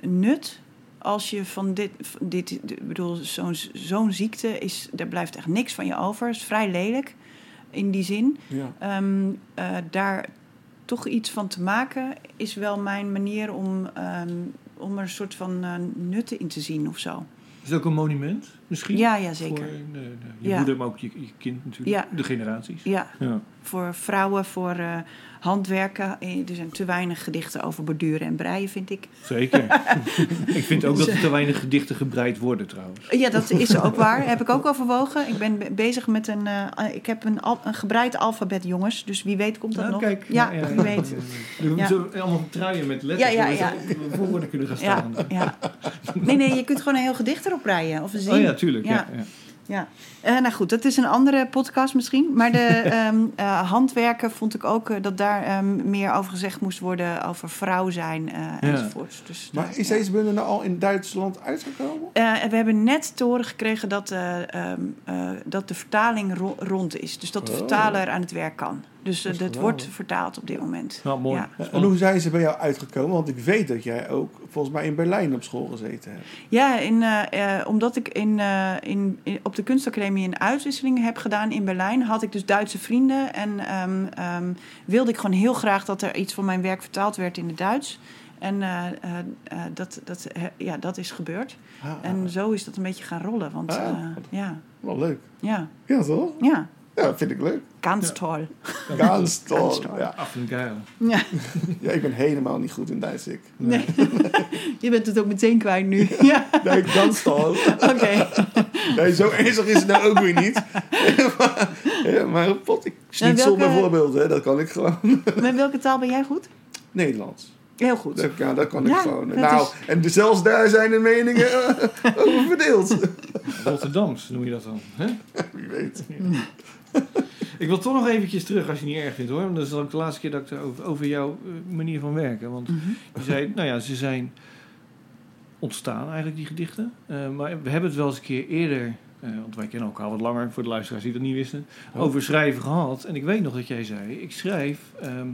nut. Als je van dit, van dit ik bedoel, zo'n zo'n ziekte is, daar blijft echt niks van je over. Het is vrij lelijk in die zin. Ja. Ehm, eh, daar toch iets van te maken is wel mijn manier om, ehm, om er een soort van eh, nutten in te zien of zo. Is het ook een monument misschien? Ja, ja, zeker. Voor, de- de- je Ja. moeder, maar ook je, je kind natuurlijk. Ja. De generaties. Ja, Ja. voor vrouwen, voor eh, handwerken. Eh, Er zijn te weinig gedichten over borduren en breien, vind ik. Zeker. ik vind ook dat er te weinig gedichten gebreid worden trouwens. Ja, dat is ook waar. Heb ik ook overwogen. Ik ben be- bezig met een... eh, ik heb een, al- een gebreid alfabet, jongens. Dus wie weet komt dat Nou, nog. kijk. ja, wie weet. We Ja. moeten allemaal truien met letters. Ja, ja, op voorwoorden kunnen gaan Ja, staan. ja. Nee, nee, je kunt gewoon een heel gedicht erop breien. Of een zin. Oh ja, tuurlijk. Ja. Ja. Ja. Ja, Eh, nou goed, dat is een andere podcast misschien. Maar de eh, handwerken vond ik ook eh, dat daar ehm, meer over gezegd moest worden. Over vrouw zijn eh enzovoorts. Dus, Maar is ja. deze bundel nou al in Duitsland uitgekomen? We hebben net te horen gekregen dat, eh, ehm, eh, dat de vertaling ro- rond is. Dus dat de Oh. vertaler aan het werk kan. Dus Dat wordt vertaald op dit moment. Nou, mooi. Ja. En hoe zijn ze bij jou uitgekomen? Want ik weet dat jij ook volgens mij in Berlijn op school gezeten hebt. Ja, in, omdat ik in, in, in- op de kunstacademie een uitwisseling heb gedaan in Berlijn, had ik dus Duitse vrienden. En ehm, ehm, wilde ik gewoon heel graag dat er iets van mijn werk vertaald werd in het Duits. En eh, eh, eh, dat, dat, ja, dat is gebeurd. Ah, En zo is dat een beetje gaan rollen. Want Ah. ja, Wel leuk. ja, Ja, toch? ja, Ja, vind ik leuk. ganz toll. Ganz toll. Ganz toll. Ja. Af en geil. Ja. ja, ik ben helemaal niet goed in Duits, ik. Nee. Je bent het ook meteen kwijt nu. ja, Nee, ganz toll. oké. Nee, zo ernstig is het nou ook weer niet. maar, ja, maar een pot, ik schnitzel welke- bijvoorbeeld, hè, dat kan ik gewoon. Met welke taal ben jij goed? Nederlands. Heel goed. Dat, ja, dat kan ik Ja, gewoon. Nou, is- en zelfs daar zijn de meningen eh, over verdeeld. Rotterdams noem je dat dan. Hè? Wie weet. Ik wil toch nog eventjes terug, als je het niet erg vindt hoor. Want dat is ook de laatste keer dat ik het over, over jouw eh, manier van werken. Want Mhm. je zei, nou ja, ze zijn ontstaan eigenlijk, die gedichten. Eh, maar we hebben het wel eens een keer eerder, eh, want wij kennen elkaar wat langer, voor de luisteraars die dat niet wisten, Oh. over schrijven gehad. En ik weet nog dat jij zei, ik schrijf ehm,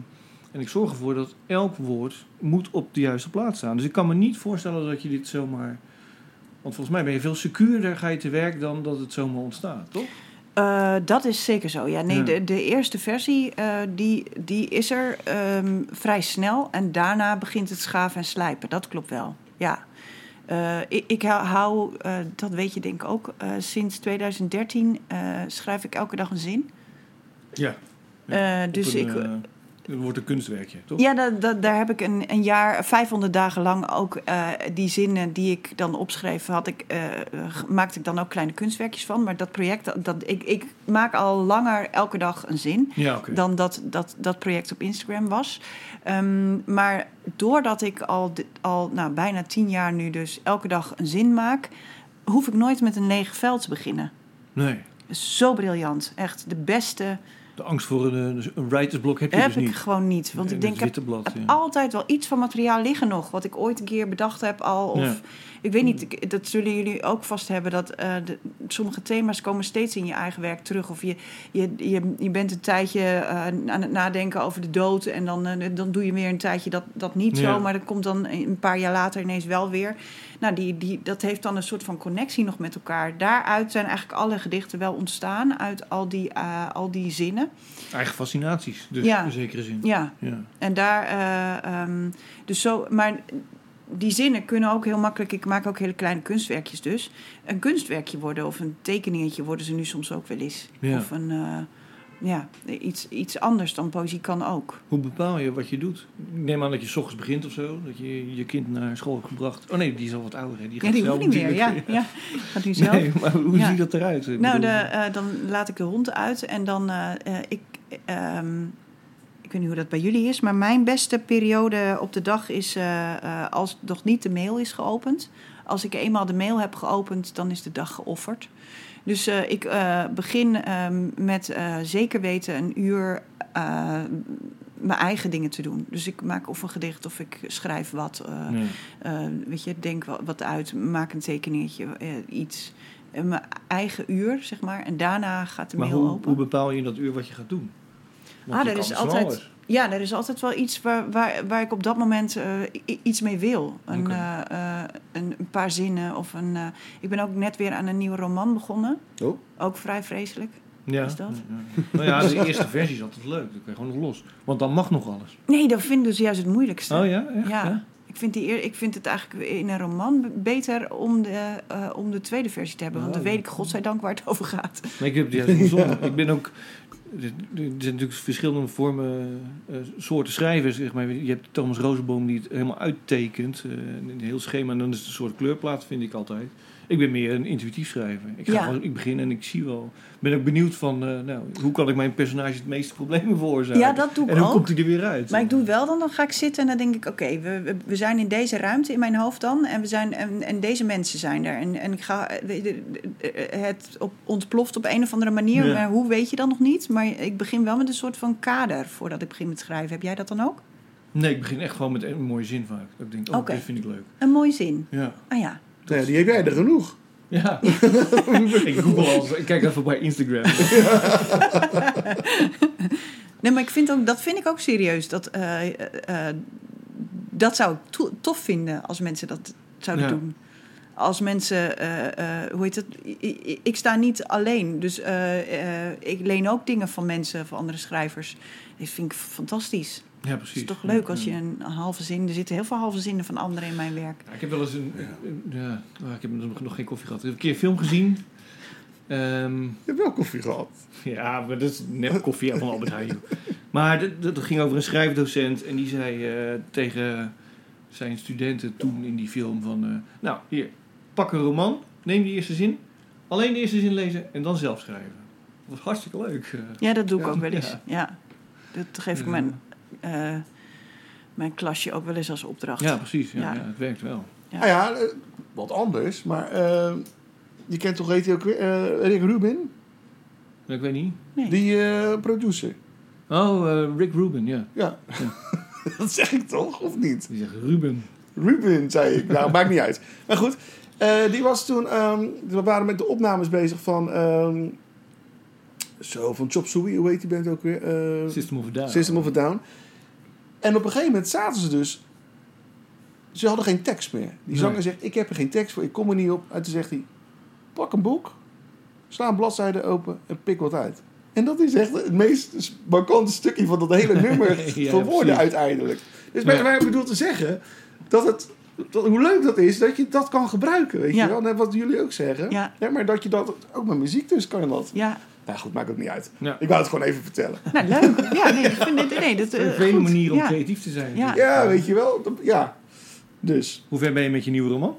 en ik zorg ervoor dat elk woord moet op de juiste plaats staan. Dus ik kan me niet voorstellen dat je dit zomaar... Want volgens mij ben je veel secuurder, ga je te werk dan dat het zomaar ontstaat, toch? Eh, dat is zeker zo. Ja, nee, Ja. De, de eerste versie eh, die, die is er ehm, vrij snel. En daarna begint het schaven en slijpen. Dat klopt wel. Ja. Eh, ik, ik hou, dat weet je denk ik ook, sinds 2013 eh, schrijf ik elke dag een zin. Ja. Op dus een, ik, het wordt een kunstwerkje, toch? Ja, dat, dat, daar heb ik een, een jaar, 500 dagen lang ook eh, die zinnen die ik dan opschreef, had ik, eh, maakte ik dan ook kleine kunstwerkjes van. Maar dat project, dat, dat, ik, ik maak al langer elke dag een zin Ja, dan dat, dat dat project op Instagram was. Ehm, maar doordat ik al, al nou, bijna tien jaar nu dus elke dag een zin maak, hoef ik nooit met een leeg veld te beginnen. Nee. Zo briljant. Echt de beste De angst voor een, eh, een writersblok heb je heb dus ik niet. gewoon niet. Want ik denk, ik heb witte blad, heb ja. altijd wel iets van materiaal liggen nog. Wat ik ooit een keer bedacht heb al. Of, Ja. Ik weet niet, ik- dat zullen jullie ook vast hebben. Dat eh, de, sommige thema's komen steeds in je eigen werk terug. Of je, je, je, je bent een tijdje eh, aan het nadenken over de dood. En dan, eh, dan doe je weer een tijdje dat, dat niet Ja. zo. Maar dat komt dan een paar jaar later ineens wel weer. Nou, die, die, dat heeft dan een soort van connectie nog met elkaar. Daaruit zijn eigenlijk alle gedichten wel ontstaan. Uit al die, al die zinnen. Eigen fascinaties, dus Ja. in zekere zin. Ja, Ja. en daar, eh, ehm, dus zo, maar die zinnen kunnen ook heel makkelijk, ik maak ook hele kleine kunstwerkjes dus, een kunstwerkje worden of een tekeningetje worden ze nu soms ook wel eens. Ja. Of een, eh, ja, iets, iets anders dan poëzie kan ook. Hoe bepaal je wat je doet? Ik neem aan dat je s ochtends begint of zo. Dat je je kind naar school hebt gebracht. Oh nee, die is al wat ouder. Hè? Die gaat Ja, die zelf niet meer, ja. Gaat nu zelf. Nee, maar hoe Ja. ziet dat eruit? Nou, de, eh, dan laat ik de hond uit en dan, eh, ik, ehm, weet niet hoe dat bij jullie is, maar mijn beste periode op de dag is eh, eh, als nog niet de mail is geopend. Als ik eenmaal de mail heb geopend, dan is de dag geofferd. Dus eh, ik begin ehm, met zeker weten een uur mijn eigen dingen te doen. Dus ik maak of een gedicht of ik schrijf wat. nee. weet je, denk wa- wat uit, maak een tekeningetje, eh, iets. Mijn eigen uur, zeg maar. En daarna gaat de Maar mail hoe, open. hoe bepaal je dat uur wat je gaat doen? Want Ah, je er kan is altijd, ja, er is altijd wel iets waar, waar, waar ik op dat moment eh, iets mee wil. Een, eh, eh, een, een paar zinnen of een... eh, ik ben ook net weer aan een nieuwe roman begonnen. Oh. Ook vrij vreselijk. Ja. is dat? Ja, ja. Nou ja, de eerste versie is altijd leuk. Dan kun je gewoon nog los. Want dan mag nog alles. Nee, dat vind ik dus juist het moeilijkste. Oh ja? Echt? Ja. Ja? Ik vind, die eer, ik vind het eigenlijk in een roman beter om de, eh, om de tweede versie te hebben. Want dan Oh. weet ik godzijdank waar het over gaat. Nee, ik heb het juist andersom. Ik ben ook... Er zijn natuurlijk verschillende vormen, eh, soorten schrijvers. Zeg maar. Je hebt Thomas Rozenboom die het helemaal uittekent. eh, een heel schema. En dan is het een soort kleurplaat, vind ik altijd. Ik ben meer een intuïtief schrijver. Ik, ga Ja. gewoon, ik begin en ik zie wel. Ik ben ook benieuwd van, eh, nou, hoe kan ik mijn personage het meeste problemen veroorzaken? Ja, dat doe ik En hoe ook. komt hij er weer uit? Maar ik doe wel dan, dan ga ik zitten en dan denk ik... oké, we, we, we zijn in deze ruimte in mijn hoofd dan... en, we zijn, en, en deze mensen zijn er. En, en ik ga, eh, de- het op, ontploft op een of andere manier. Ja. Maar hoe weet je dan nog niet? Maar ik begin wel met een soort van kader... voordat ik begin met schrijven. Heb jij dat dan ook? Nee, ik begin echt gewoon met een mooie zin vaak. Dat ik denk, oh, dit vind ik leuk. Een mooie zin. Ja. Ah ja. Ja, die heb jij er genoeg. Ja. ik google al. Ik kijk even bij Instagram. Nee, maar ik vind ook, dat vind ik ook serieus. Dat, eh, eh, eh, dat zou ik to- tof vinden als mensen dat zouden Ja. doen. Als mensen, eh, eh, hoe heet het? I- I- Ik sta niet alleen. Dus eh, eh, ik leen ook dingen van mensen, van andere schrijvers. Dat vind ik fantastisch. Ja, Het precies. is toch leuk als je een halve zin... Er zitten heel veel halve zinnen van anderen in mijn werk. Ja, ik heb wel eens een... een- ja, oh, ik heb nog, geen koffie gehad. Ik heb een keer een film gezien. Ehm, Je hebt wel koffie gehad. ja, maar dat is net koffie van Albert Heijn. Maar dat, dat ging over een schrijfdocent. En die zei eh, tegen zijn studenten toen in die film van... eh, nou, hier, pak een roman. Neem die eerste zin. Alleen de eerste zin lezen en dan zelf schrijven. Dat was hartstikke leuk. Ja, dat doe ik Ja, ook wel eens. ja. Ja. Dat geef ik mijn, eh, mijn klasje ook wel eens als opdracht. Ja, precies. Ja, Ja. ja, het werkt wel. Ja. Nou ja, eh, wat anders. Maar eh, je kent toch, heet hij ook weer, eh, Rick Rubin? Ik weet niet. Nee. Die eh, producer. Oh, Rick Rubin, ja. Ja. dat zeg ik toch, of niet? Die zegt Ruben. Rubin, zei ik. Nou, maakt niet uit. Maar goed, eh, die was toen... ehm, we waren met de opnames bezig van... ehm, zo, van Chop Suey, hoe heet die band ook weer? Eh, System of a Down. System of a Down. En op een gegeven moment zaten ze dus... Ze hadden geen tekst meer. Die Nee. zanger zegt, ik heb er geen tekst voor, ik kom er niet op. En toen zegt hij, pak een boek, sla een bladzijde open en pik wat uit. En dat is echt het meest markante stukje van dat hele nummer Ja, verwoorden precies. uiteindelijk. Dus Ja. mij bedoel te zeggen dat het... Dat, hoe leuk dat is dat je dat kan gebruiken, weet je wel? Net wat jullie ook zeggen. Ja. maar dat je dat ook met muziek dus kan dat. Ja, Nou goed, maakt ook niet uit. Ja. Ik wou het gewoon even vertellen. nou leuk. Ja, nee, ik vind dit, nee, dat, Er eh, vele manieren om Ja. creatief te zijn. Ja. Ja, weet je wel. Dat- Ja. Dus. Hoe ver ben je met je nieuwe roman?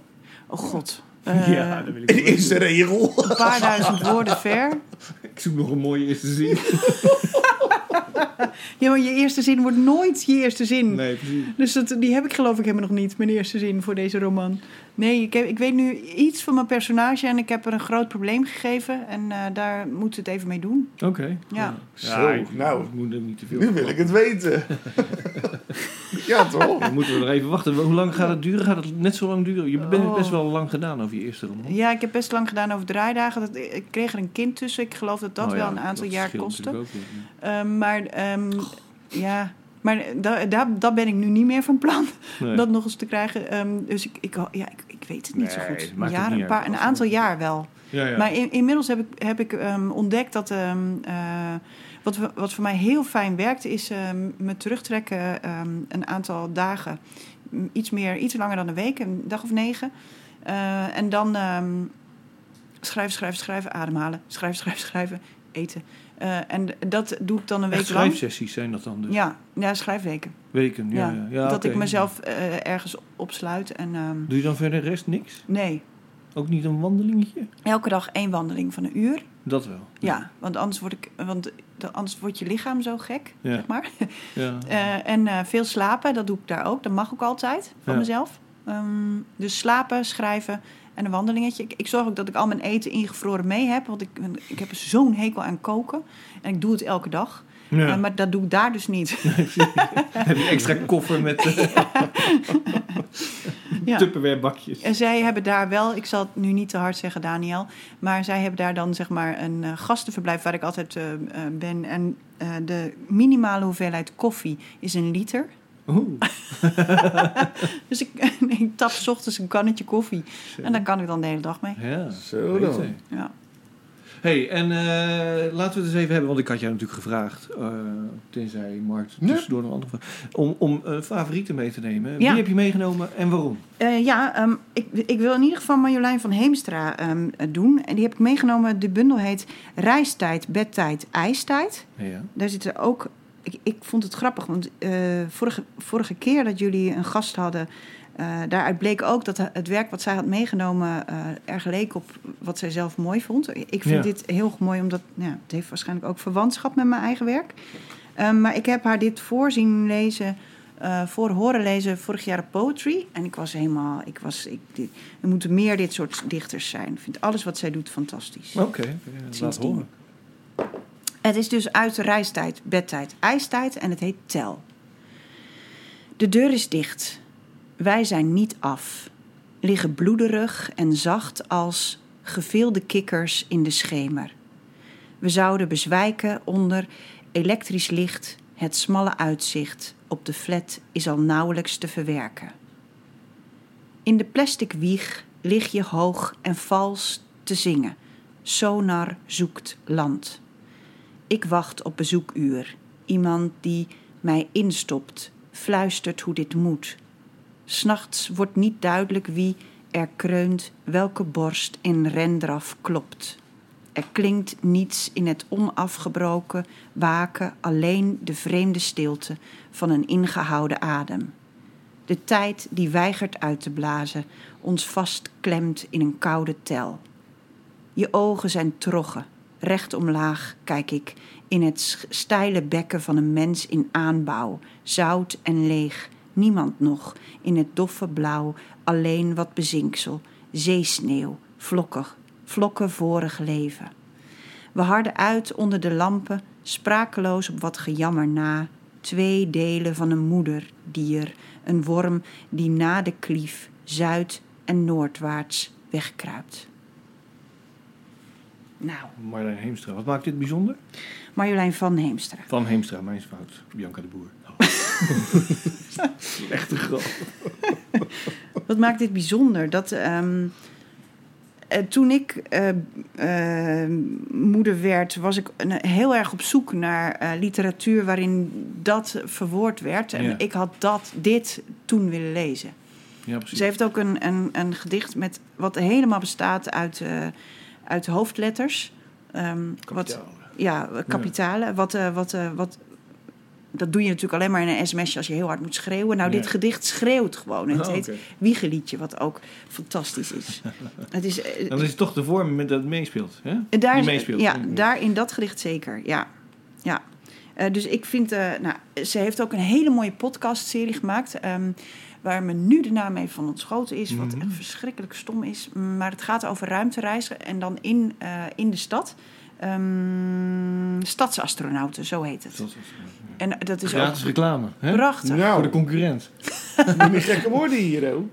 Oh god. Eh, ja, dat wil ik eerste regel. Een paar duizend woorden ver. Ik zoek nog een mooie eerste zin. Ja, maar je eerste zin wordt nooit je eerste zin. Nee, precies. Dus dat, die heb ik geloof ik helemaal nog niet, mijn eerste zin voor deze roman. Nee, ik, heb, ik weet nu iets van mijn personage en ik heb er een groot probleem gegeven. En eh, daar moeten we het even mee doen. Oké. Ja. Zo, ik, nou. Ik moet er niet te veel Nu wil ik het weten. ja, toch? Dan moeten we nog even wachten. Hoe lang gaat het duren? Gaat het net zo lang duren? Je bent het Oh. best wel lang gedaan over je eerste roman. Ja, ik heb best lang gedaan over draaidagen. Dat, ik kreeg er een kind tussen. Ik geloof dat dat Oh ja, wel een aantal jaar kostte. ook. Ehm, maar ehm, ja, maar da, da, dat ben ik nu niet meer van plan. Nee. Dat nog eens te krijgen. Ehm, dus ik, ik, ja, ik weet het niet zo goed. Een, jaar, een, paar, een aantal jaar wel. ja, ja. Maar in, inmiddels heb ik, heb ik ehm, ontdekt dat... ehm, eh, wat, wat voor mij heel fijn werkt, is ehm, me terugtrekken een aantal dagen. Iets, meer, iets langer dan een week, een dag of negen. Eh, en dan schrijven, schrijven, schrijven, ademhalen. Schrijven, schrijven, schrijven, eten. Eh, en dat doe ik dan een Echt week lang. schrijfsessies zijn dat dan dus? Ja, ja, schrijfweken. Weken, ja. Ja, ja. dat ik mezelf eh, ergens opsluit. En ehm, Doe je dan verder de rest niks? nee, Ook niet een wandelingetje? elke dag één wandeling van een uur. Dat wel. Ja, want anders, word ik, want de- anders wordt je lichaam zo gek, Ja. zeg maar. Ja. Eh, en veel slapen, dat doe ik daar ook. Dat mag ook altijd van mezelf. Ehm, dus slapen, schrijven en een wandelingetje. Ik, ik zorg ook dat ik al mijn eten ingevroren mee heb. Want ik, ik heb zo'n hekel aan koken. En ik doe het elke dag. Ja. Eh, maar dat doe ik daar dus niet. Heb je extra koffer met uh, ja. Tupperware bakjes? En zij hebben daar wel, ik zal het nu niet te hard zeggen, Daniel. Maar zij hebben daar dan zeg maar een eh, gastenverblijf waar ik altijd eh, eh, ben. En eh, de minimale hoeveelheid koffie is een liter. Oeh, Dus ik, ik tap 's ochtends een kannetje koffie. En daar kan ik dan de hele dag mee. ja. Zo dan. Ja. hey, en eh, laten we het eens even hebben, want ik had jou natuurlijk gevraagd, eh, tenzij Mart Ja. tussendoor nog andere om, om eh, favorieten mee te nemen. Ja. Wie heb je meegenomen en waarom? Eh, ja, ehm, ik, ik wil in ieder geval Marjolein van Heemstra ehm, doen. En die heb ik meegenomen. De bundel heet Reistijd, Bedtijd, IJstijd. Ja. Daar zitten ook... Ik, ik vond het grappig, want eh, vorige, vorige keer dat jullie een gast hadden... eh, daaruit bleek ook dat het werk wat zij had meegenomen... eh erg leek op wat zij zelf mooi vond. Ik vind Ja. dit heel mooi, omdat ja, het heeft waarschijnlijk ook verwantschap met mijn eigen werk. Ehm, maar ik heb haar dit voorzien lezen... voor horen lezen vorig jaar op Poetry. En ik was helemaal... Ik was, ik, dit, er moeten meer dit soort dichters zijn. Ik vind alles wat zij doet fantastisch. Oké, okay, laat horen. Het is dus uit de reistijd, bedtijd, ijstijd en het heet Tel. De deur is dicht. Wij zijn niet af. Liggen bloederig en zacht als geveelde kikkers in de schemer. We zouden bezwijken onder elektrisch licht. Het smalle uitzicht op de flat is al nauwelijks te verwerken. In de plastic wieg lig je hoog en vals te zingen. Sonar zoekt land. Ik wacht op bezoekuur. Iemand die mij instopt, fluistert hoe dit moet. S'nachts wordt niet duidelijk wie er kreunt, welke borst in rendraf klopt. Er klinkt niets in het onafgebroken waken, alleen de vreemde stilte van een ingehouden adem. De tijd die weigert uit te blazen, ons vastklemt in een koude tel. Je ogen zijn troggen. Recht omlaag kijk ik in het steile bekken van een mens in aanbouw, zout en leeg. Niemand nog in het doffe blauw, alleen wat bezinksel, zeesneeuw, vlokkig, vlokken vorig leven. We harden uit onder de lampen, sprakeloos op wat gejammer na. Twee delen van een moederdier, een worm die na de klief zuid- en noordwaarts wegkruipt. Nou, Marjolein Heemstra. Wat maakt dit bijzonder? Marjolein van Heemstra. Van Heemstra, mijn fout. Bianca de Boer. Echt een grap. Wat maakt dit bijzonder? Dat ehm, eh, toen ik eh, eh, moeder werd, was ik heel erg op zoek naar literatuur waarin dat verwoord werd. En Ja. ik had dat, dit toen willen lezen. Ja, precies. Ze heeft ook een, een, een gedicht met, wat helemaal bestaat uit, uit hoofdletters. Ehm, wat, ja, kapitalen. Wat, eh, wat, eh, wat, dat doe je natuurlijk alleen maar in een sms'je als je heel hard moet schreeuwen. Nou, Ja. dit gedicht schreeuwt gewoon. Het Oh, heet oké. Wiegeliedje, wat ook fantastisch is. het is, eh, Dan is het toch de vorm met dat het meespeelt. Hè? daar, die meespeelt. Ja, daar in dat gedicht zeker. Ja. ja. Dus ik vind, nou, ze heeft ook een hele mooie podcastserie gemaakt. ehm, waar me nu de naam even van ontschoten is. Wat Mhm. echt verschrikkelijk stom is. Maar het gaat over ruimtereizen en dan in, eh, in de stad. Ehm, stadsastronauten, zo heet het. Dat is- En dat is Gratis ook reclame. Hè? prachtig. Nou, Voor de concurrent. moet niet gekke woorden hier, hoor.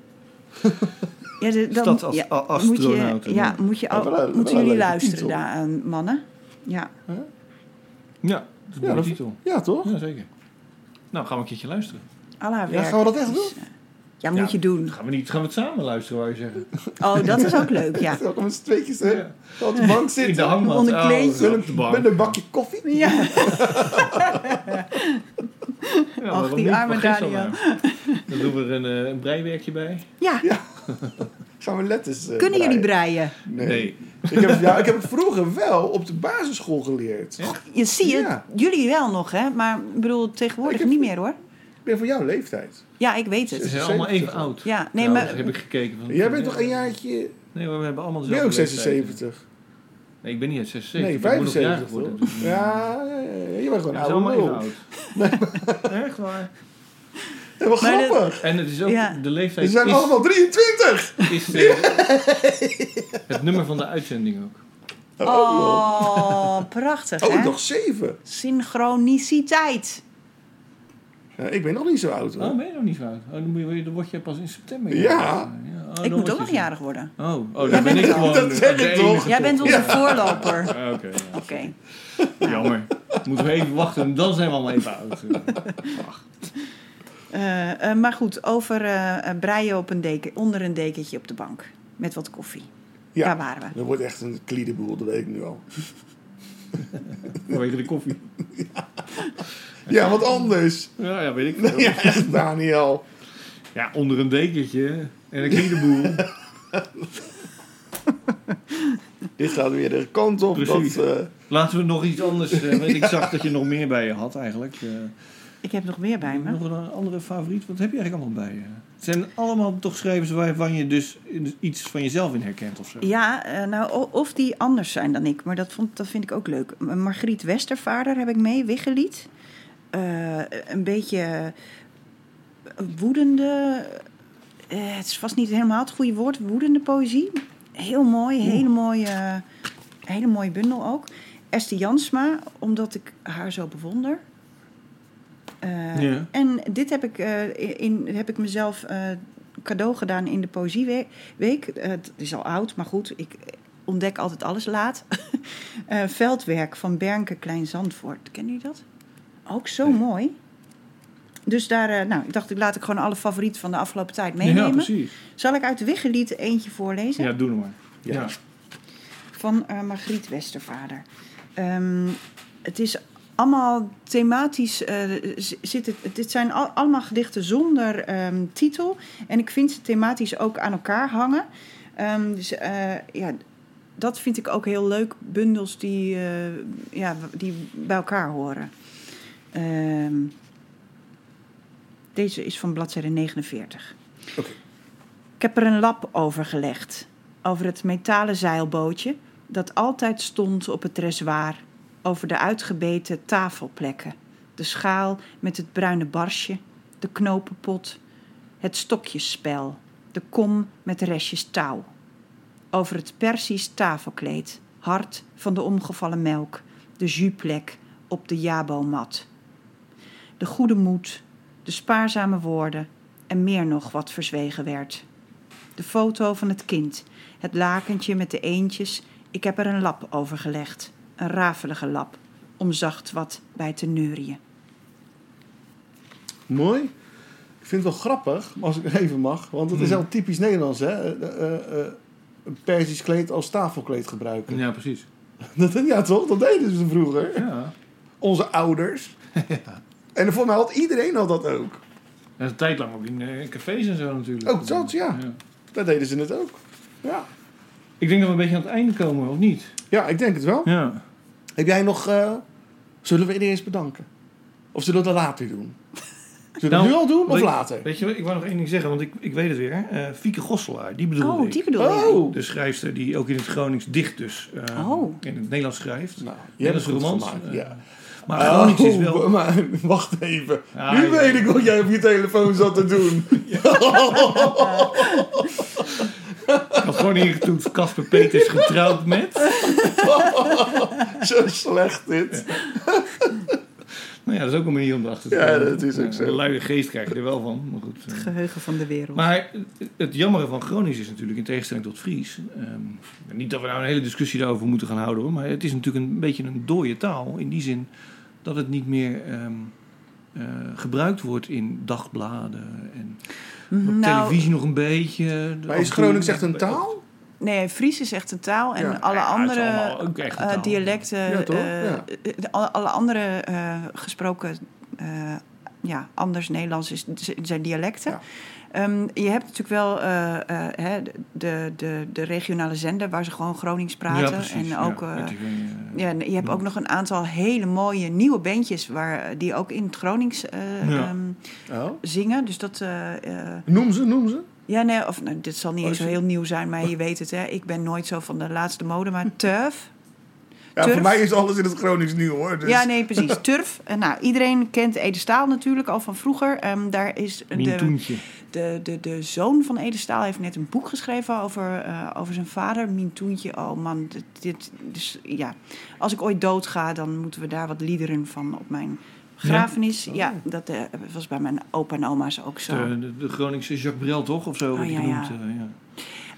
Ja, de, dan, Stadsas- ja, a- moet je, astronauten. ja, moet je, Ja, een- moeten jullie luisteren, daar, eh, mannen. Ja. Ja, dat is een Ja, mooie dat- titel. Ja, toch? Ja, zeker. Nou, gaan we een keertje luisteren. Al haar Ja, gaan we dat echt doen? eh, Ja, moet Ja. je doen. Gaan we, niet, gaan we het samen luisteren, wou je zeggen? Oh, dat is ook leuk, ja. Ook met z'n tweetjes, hè? Ja. Op de bank In zitten. de hangmat. Onder Oh, kleedje. op de bank. Met een bakje koffie. Ja, Ja, Ach, waarom die niet? arme Daniel. Dan doen we er een, eh, een breiwerkje bij. ja. Gaan we letters eh, kunnen jullie breien? Nee. Ik, heb, ja, ik heb het vroeger wel op de basisschool geleerd. Ja. Je ziet het, jullie wel nog, hè? Maar ik bedoel, tegenwoordig Ik heb- niet meer, hoor. Ik ben van jouw leeftijd. Ja, ik weet Ze het. zijn allemaal even oud. Ja, nee, Trouwens, maar... heb ik gekeken. Van, Jij bent toch een jaartje... Nee, maar we hebben allemaal Ben dezelfde ook leeftijd. 76? Nee, ik ben niet uit 76. Nee, ik ben nog 75 jarig geworden. toch? dus- Ja, ja, ja, je bent gewoon Ja, allemaal oud. Echt waar. Ja, wat Maar de- grappig. En het is ook, Ja. de leeftijd We zijn is, allemaal 23. is eh, het nummer van de uitzending ook. Oh, prachtig, Oh, hè? nog 7. Synchroniciteit. Ja, ik ben nog niet zo oud hoor. Oh, ben je nog niet zo oud? Oh, dan, moet je, dan word je pas in september. Ja. ja. Oh, Ik moet ook nog zo. jarig worden. Oh, oh dan ben ik gewoon Dat zeg ik toch? Jij bent onze voorloper. Ah, Oké, ja. Oké. jammer. Moeten we even wachten en dan zijn we allemaal even oud. Eh, eh, maar goed, over eh, eh, breien op een deken, onder een dekentje op de bank. Met wat koffie. Ja. Daar waren we. Dat wordt echt een kliedeboel, dat weet ik nu al. Vanwege de koffie. Ja, wat anders. Ja, ja, weet ik veel. Ja, echt, Daniel. Ja, onder een dekentje en een kliedeboel. Dit gaat weer de kant op. Precies. Dat, eh, Laten we nog iets anders... eh, want ik zag dat je nog meer bij je had eigenlijk. eh. Ik heb nog meer bij me. nog een andere favoriet? Wat heb je eigenlijk allemaal bij je? Het zijn allemaal toch schrijvers waarvan je dus iets van jezelf in herkent of zo. Ja, eh, nou, of die anders zijn dan ik, maar dat, vond, dat vind ik ook leuk. Margriet Westervaarder heb ik mee, Wiggelied. Eh, een beetje woedende, eh, het is vast niet helemaal het goede woord, woedende poëzie. Heel mooi, hele mooie, hele mooie bundel ook. Esther Jansma, omdat ik haar zo bewonder. Ja. En dit heb ik, in, heb ik mezelf cadeau gedaan in de Poëzieweek. Het is al oud, maar goed, ik ontdek altijd alles laat. Veldwerk van Bernke Klein Zandvoort. Ken je dat? Ook zo mooi. Dus daar, eh, nou, ik dacht, ik laat ik gewoon alle favorieten van de afgelopen tijd Ja, meenemen. precies. Zal ik uit de Wiggelied eentje voorlezen? Ja, doe het maar. Ja. Ja. van eh, Margriet Westervader. Ehm, het is allemaal thematisch. eh, z- zit het, dit zijn al- allemaal gedichten zonder ehm, titel. En ik vind ze thematisch ook aan elkaar hangen. Ehm, dus eh, ja, dat vind ik ook heel leuk. Bundels die, eh, ja, die bij elkaar horen. Ehm, deze is van bladzijde 49. Oké. Ik heb er een lap over gelegd. Over het metalen zeilbootje dat altijd stond op het dressoir. Over de uitgebeten tafelplekken. De schaal met het bruine barsje. De knopenpot. Het stokjesspel. De kom met restjes touw. Over het Persisch tafelkleed. Hart van de omgevallen melk. De jusplek op de jabo-mat. De goede moed. De spaarzame woorden. En meer nog wat verzwegen werd. De foto van het kind. Het lakentje met de eendjes. Ik heb er een lap over gelegd. Een rafelige lap. Om zacht wat bij te neurien. Mooi. Ik vind het wel grappig, als ik even mag. Want het is Hmm. heel typisch Nederlands, hè? Eh, eh, eh, een Persisch kleed als tafelkleed gebruiken. ja, precies. Dat, ja, toch? Dat deden ze vroeger. Ja. Onze ouders. En voor mij had iedereen had dat ook. En een tijd lang ook in eh, cafés en zo natuurlijk. Ook dat, ja. Daar deden ze het ook. Ja. Ik denk dat we een beetje aan het einde komen, of niet? Ja, ik denk het wel. Ja. Heb jij nog... eh, zullen we iedereen eens bedanken? Of zullen we dat later doen? Zullen we Nou, het nu al doen of weet- later? Weet je, ik wou nog één ding zeggen, want ik, ik weet het weer. Eh Fieke Gosselaar, die bedoelde Oh, ik. die bedoel je? Oh! De schrijfster die ook in het Gronings dicht dus eh, Oh. in het Nederlands schrijft. Nou, je hebt het goed Nederlands gemaakt. romans. Ja. Maar Gronings is wel... Oh, maar wacht even. Ja, nu ja. weet ik wat jij op je telefoon zat te doen. Ik had gewoon ingetoetst Casper Peters getrouwd met. Zo slecht dit. Nou ja, dat is ook een manier om erachter te Ja, komen. dat is ook zo. Een luie geest krijg je er wel van. Maar goed. eh. Geheugen van de wereld. Maar het jammere van Gronings is natuurlijk, in tegenstelling tot Fries... ehm, niet dat we nou een hele discussie daarover moeten gaan houden, hoor, maar het is natuurlijk een beetje een dode taal. In die zin dat het niet meer ehm, eh, gebruikt wordt in dagbladen en op Nou, televisie nog een beetje. Maar is Gronings echt een taal? Nee, Fries is echt een taal. En Ja. alle Ja, andere eh, dialecten, Ja, toch? eh, Ja. alle, alle andere eh, gesproken, eh, ja, anders Nederlands is, zijn dialecten. Ja. Ehm, je hebt natuurlijk wel eh, eh, hè, de, de, de regionale zender waar ze gewoon Gronings praten. Ja, precies. en ja, ook, eh, eh, ja, je hebt ook nog een aantal hele mooie nieuwe bandjes waar, die ook in het Gronings eh, Ja. Oh. zingen. Dus dat. eh, eh, Noem ze, noem ze. ja, nee, of nou, dit zal niet Oh, eens zo heel nieuw zijn, maar je weet het, hè. Ik ben nooit zo van de laatste mode, maar turf. Ja, Turf? voor mij is alles in het Gronings nieuw hoor. Dus. Ja, nee, precies. Turf. En nou, iedereen kent Ede Staal natuurlijk al van vroeger. Ehm, daar is de, Mintoentje. de, de, de zoon van Ede Staal heeft net een boek geschreven over, eh, over zijn vader, Mintoentje. Oh man, dit, dit, dus, ja. als ik ooit doodga, dan moeten we daar wat liederen van op mijn grafenis. Ja, dat eh, was bij mijn opa en oma's ook zo. De, de, de Groningse Jacques Brel, toch? Of zo Oh, ja, genoemd. ja. eh, ja.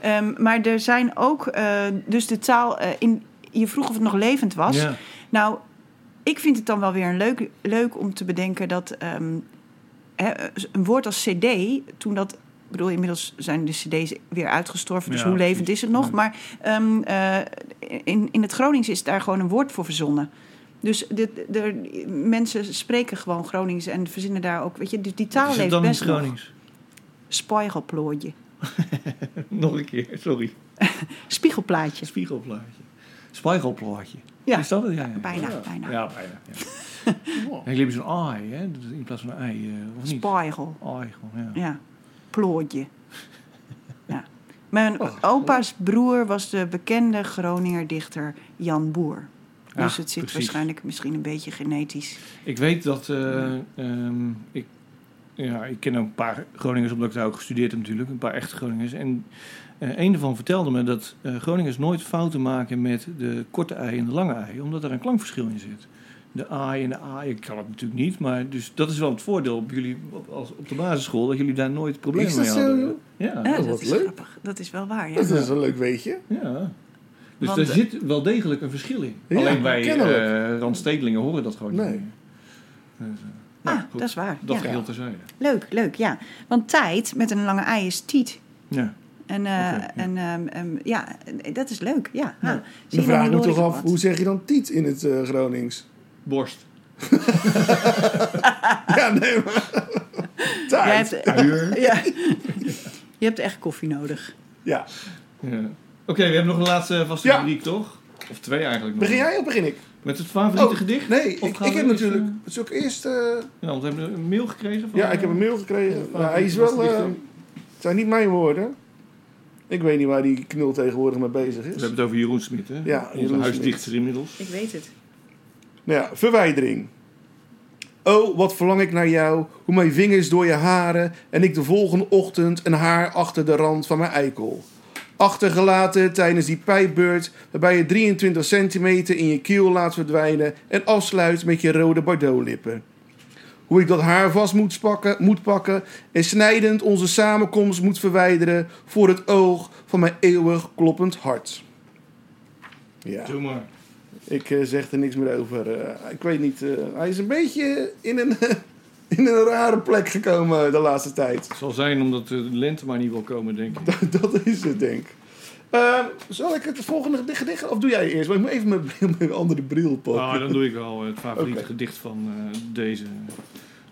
Ehm, maar er zijn ook, eh, dus de taal, eh, in, je vroeg of het nog levend was. Ja. Nou, ik vind het dan wel weer een leuk, leuk om te bedenken dat ehm, hè, een woord als CD, toen dat Ik bedoel, inmiddels zijn de cd's weer uitgestorven, dus Ja, hoe levend is het nog? Maar ehm, eh, in, in het Gronings is daar gewoon een woord voor verzonnen. Dus de, de, mensen spreken gewoon Gronings en verzinnen daar ook, weet je, die, die taal leeft in best nog. Gronings? Nog een keer, sorry. Spiegelplaatje. Spiegelplaatje. Spiegelplaatje. Ja, Is dat het? Ja, ja. bijna, ja. bijna. Ja, bijna. Ja. hebben zo'n ai, hè? Dat is In plaats van een ei, eh, of niet? Spiegel. Ai, gewoon, ja. Ja, plooitje. ja. Mijn Oh, opa's broer was de bekende Groninger dichter Jan Boer. Ja, Dus het zit precies. waarschijnlijk misschien een beetje genetisch. Ik weet dat... eh, ehm, ik, ja, ik ken ook een paar Groningers, omdat ik daar ook gestudeerd heb natuurlijk. Een paar echte Groningers. En eh, een daarvan vertelde me dat eh, Groningers nooit fouten maken met de korte ei en de lange ei. Omdat er een klankverschil in zit. De ai en de a, ik kan het natuurlijk niet. Maar dus dat is wel het voordeel op jullie op, als, op de basisschool. Dat jullie daar nooit problemen Is mee dat zo, hadden. joh? Ja, Ja, dat dat, is leuk. grappig. Dat is wel waar, ja. Dat is een leuk weetje. ja. Dus Want, er eh, zit wel degelijk een verschil in. Ja, Alleen wij eh randstedelingen horen dat gewoon Nee. niet eh, nou, Ah, goed. dat is waar. Dat ja. geheel terzijde. Leuk, leuk, ja. Want tijd met een lange ei is tiet. Ja. En, eh, ja. en ehm, ehm, ja, dat is leuk, ja. Ja. Dan je, vraag hoor toch af, wat. hoe zeg je dan tiet in het eh, Gronings? Borst. Ja, nee, maar... Tijd. Jij hebt, Uier. ja. Je hebt echt koffie nodig. Ja. Ja. Oké, we hebben nog een laatste vaste Ja. rubriek, toch? Of twee eigenlijk nog. Begin jij of begin ik? Met het favoriete Oh, gedicht? Nee, Of ik, ik heb natuurlijk... eh, Het is ook eerst... eh, Ja, want we hebben een mail gekregen van... ja, ik heb een mail gekregen. van- Nou, hij is wel... eh, het zijn niet mijn woorden. Ik weet niet waar die knul tegenwoordig mee bezig We is. hebben het over Jeroen Smit, hè? Ja, Onze Jeroen huisdichter inmiddels. Ik weet het. Nou ja, verwijdering. Oh, wat verlang ik naar jou, hoe mijn vingers door je haren en ik de volgende ochtend een haar achter de rand van mijn eikel. Achtergelaten tijdens die pijpbeurt waarbij je 23 centimeter in je kiel laat verdwijnen en afsluit met je rode Bordeaux-lippen. Hoe ik dat haar vast moet pakken, moet pakken en snijdend onze samenkomst moet verwijderen voor het oog van mijn eeuwig kloppend hart. Ja. Doe maar. Ik eh, zeg er niks meer over. Eh, ik weet niet. eh, hij is een beetje in een, in een rare plek gekomen de laatste tijd. Het zal zijn omdat de lente maar niet wil komen, denk ik. Dat is het, denk ik. Eh, zal ik het volgende gedicht- gedicht... Of doe jij eerst? Maar ik moet even mijn, andere bril pakken. Nou, dan doe ik wel het favoriete gedicht van eh, deze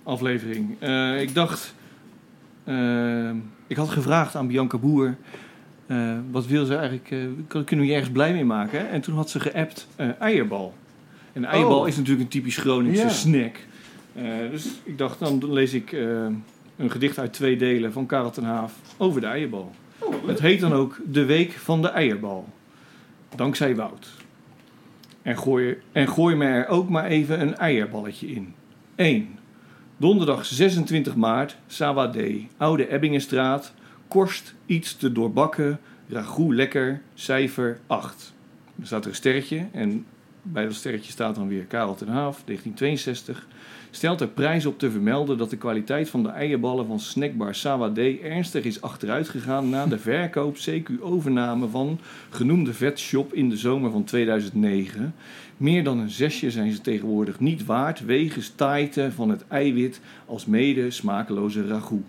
aflevering. Eh, ik dacht... eh, ik had gevraagd aan Bianca Boer... eh, wat wil ze eigenlijk... eh, kun- kunnen we je ergens blij mee maken? En toen had ze geappt eh, eierbal. En eierbal Oh. is natuurlijk een typisch Groningse snack. Eh, dus ik dacht, dan lees ik eh, een gedicht uit twee delen van Karel ten Haaf over de eierbal. Het heet dan ook De Week van de Eierbal. Dankzij Wout. En gooi, en gooi me er ook maar even een eierballetje in. 1. Donderdag 26 maart, Sawadee, Oude Ebbingenstraat. Korst iets te doorbakken, ragout lekker, cijfer 8. Er staat er een sterretje en bij dat sterretje staat dan weer Karel ten Haaf, 1962. Stelt er prijs op te vermelden dat de kwaliteit van de eierballen van snackbar Sawadee ernstig is achteruit gegaan na de verkoop CQ-overname van genoemde vetshop in de zomer van 2009. Meer dan een zesje zijn ze tegenwoordig niet waard wegens taaite van het eiwit als mede smakeloze ragout.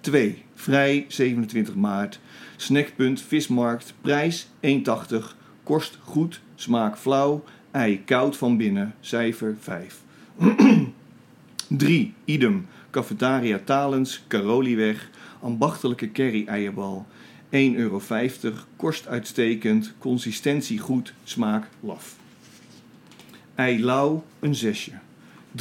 2. Vrij 27 maart. Snackpunt Vismarkt. Prijs 1,80. Kost goed. Smaak flauw. Ei koud van binnen. Cijfer 5. 3. Idem. Cafetaria Talens. Carolieweg. Ambachtelijke curry-eierbal. 1,50 euro. Kost uitstekend. Consistentie goed. Smaak laf. Ei lauw. Een zesje.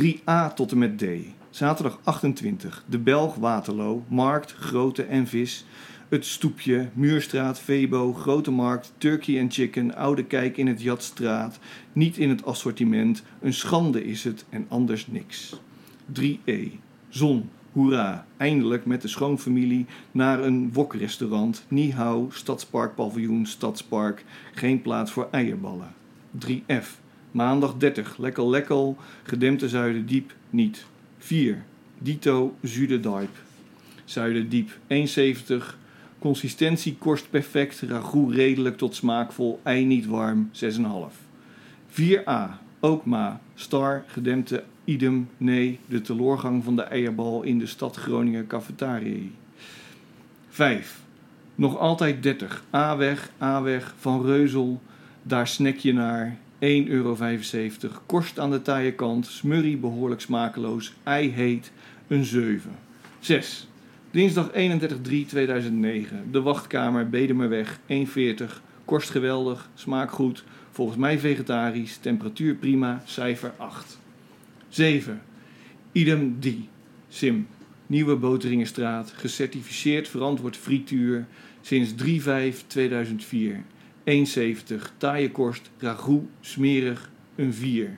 3A tot en met D. Zaterdag 28. De Belg Waterloo. Markt, Grote en Vis. Het Stoepje, Muurstraat, Febo, Grote Markt, Turkey and Chicken, Oude Kijk in het Jatstraat. Niet in het assortiment. Een schande is het en anders niks. 3E. Zon. Hoera. Eindelijk met de schoonfamilie naar een wokrestaurant. Nihau, Stadspark Paviljoen, Stadspark. Geen plaats voor eierballen. 3F. Maandag 30. Lekker lekker. Gedempte Zuiderdiep niet. 4. Dito Zuiderdijp. Zuiderdiep 1,70. Consistentie korst perfect. Ragout redelijk tot smaakvol. Ei niet warm 6,5. 4a. Ook ma. Star, gedempte, idem, nee. De teloorgang van de eierbal in de stad Groningen cafetaria. 5. Nog altijd 30. A-weg, A-weg, Van Reuzel. Daar snack je naar. 1,75 euro. Korst aan de taaie kant. Smurrie behoorlijk smakeloos. Ei heet. Een 7. 6. Dinsdag 31-3-2009. De wachtkamer, Bedemerweg, 1,40. Korst geweldig, smaak goed. Volgens mij vegetarisch, temperatuur prima, cijfer 8. 7. Idem die. Sim. Nieuwe Boteringenstraat, gecertificeerd verantwoord frituur sinds 3-5-2004. 1,70. Taaie korst, ragout, smerig, een 4.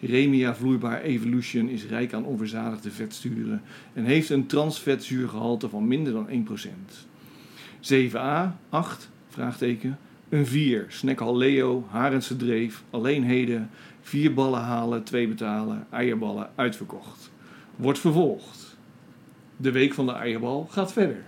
Remia vloeibaar Evolution is rijk aan onverzadigde vetsturen en heeft een transvetzuurgehalte van minder dan 1%. 7a, 8, vraagteken, een 4, Snackhal Leo, Harense Dreef, alleen heden, 4 ballen halen, 2 betalen, eierballen uitverkocht. Wordt vervolgd. De week van de eierbal gaat verder.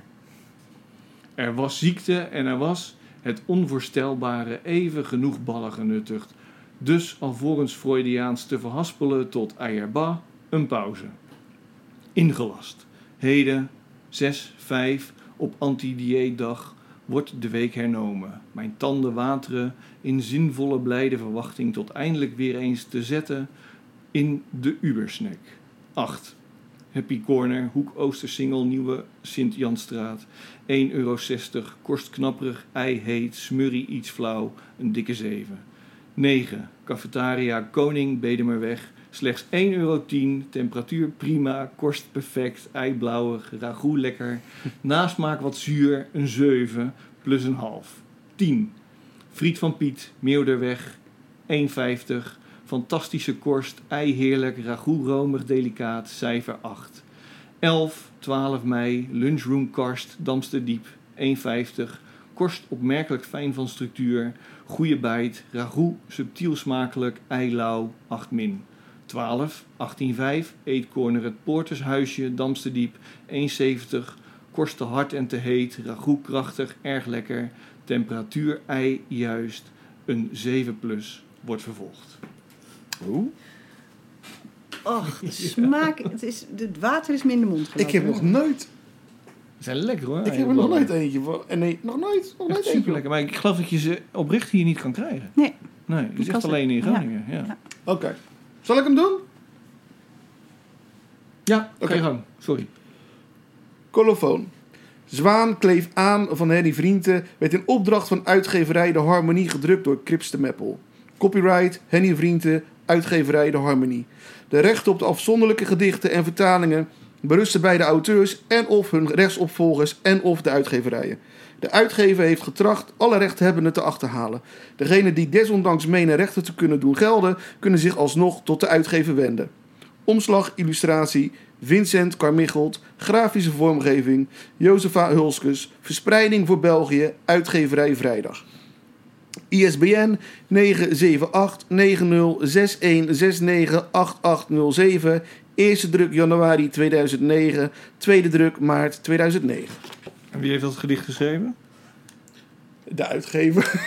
Er was ziekte en er was het onvoorstelbare even genoeg ballen genuttigd dus alvorens Freudiaans te verhaspelen tot eierba, een pauze. Ingelast. Heden, 6, 5, op antidieetdag, wordt de week hernomen. Mijn tanden wateren in zinvolle blijde verwachting tot eindelijk weer eens te zetten in de Ubersnack. 8. Happy Corner, Hoek Oostersingel, Nieuwe Sint-Janstraat. 1,60 euro, kost knapperig, ei heet, smurrie iets flauw, een dikke 7. 9. Cafetaria Koning Bedemerweg. Slechts 1,10 euro. Temperatuur prima. Korst perfect. Ei blauwig. Ragout lekker. Nasmaak wat zuur. Een 7 plus een half. 10. Friet van Piet. Meeuwderweg. 1,50. Fantastische korst. Ei heerlijk. Ragout romig delicaat. Cijfer 8. 11, 12 mei. Lunchroom Karst. Damsterdiep. 1,50. Korst opmerkelijk fijn van structuur. Goede bijt. Ragout subtiel smakelijk. Eilauw 8 min. 12, 18,5. Eetcorner het Poortershuisje. Damsterdiep 1,70. Korst te hard en te heet. Ragout krachtig. Erg lekker. Temperatuur ei juist. Een 7 plus. Wordt vervolgd. Oeh. Och, de smaak. Het, is, het water is me in de mond Ik heb nog nooit, zijn lekker hoor. ik heb er nog nooit eentje van. En nee, nog nooit, nog nooit super lekker. Maar ik geloof dat je ze oprecht hier niet kan krijgen. Nee. Nee, die is echt alleen in ja. Groningen. Ja, ja. Ja. Oké. Zal ik hem doen? ga Oké. je gang. Sorry. Colofoon. Zwaan kleef aan van Henny Vrienden werd in opdracht van uitgeverij De Harmonie gedrukt door Krips de Meppel. Copyright Henny Vrienden, uitgeverij De Harmonie. De rechten op de afzonderlijke gedichten en vertalingen berusten bij de auteurs en of hun rechtsopvolgers en of de uitgeverijen. De uitgever heeft getracht alle rechthebbenden te achterhalen. Degenen die desondanks menen rechten te kunnen doen gelden, kunnen zich alsnog tot de uitgever wenden. Omslag, illustratie, Vincent Carmichelt, grafische vormgeving, Josefa Hulskes, verspreiding voor België, uitgeverij Vrijdag. ISBN 978-9061698807, eerste druk januari 2009, tweede druk maart 2009. En wie heeft dat gedicht geschreven? De uitgever.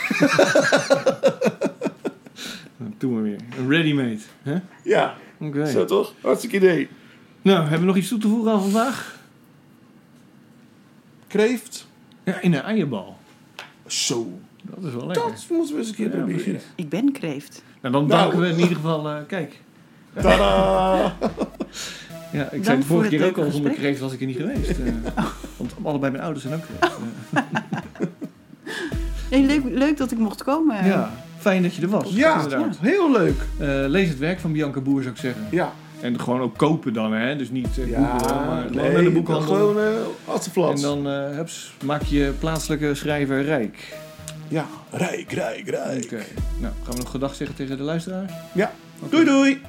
Doe maar weer. Een ready-made. hè? Ja, Oké. zo toch? Hartstikke idee. Nou, hebben we nog iets toe te voegen aan vandaag? Kreeft. Ja, in een eierbal. Zo. Dat is wel lekker. Dat moeten we eens een keer Ja, proberen. precies. Ik ben kreeft. Nou, dan Nou. danken we in ieder geval... eh, kijk. Tadaa! Ja, ik zei de vorige keer ook al, zonder kreeft was ik er niet geweest. eh. want allebei mijn ouders zijn ook kreeft. eh. Nee, leuk, leuk dat ik mocht komen. ja, fijn dat je er was. Ja, inderdaad. heel leuk. Eh, lees het werk van Bianca Boer, zou ik zeggen. Ja. En gewoon ook kopen dan, hè. Dus niet eh Ja, googlen, maar gewoon naar de boekhandel. Gewoon uh, als de En dan eh, hups, maak je plaatselijke schrijver rijk. Ja, rijk, rijk, rijk. Oké. Nou, gaan we nog gedag zeggen tegen de luisteraars? Ja. Doei doei.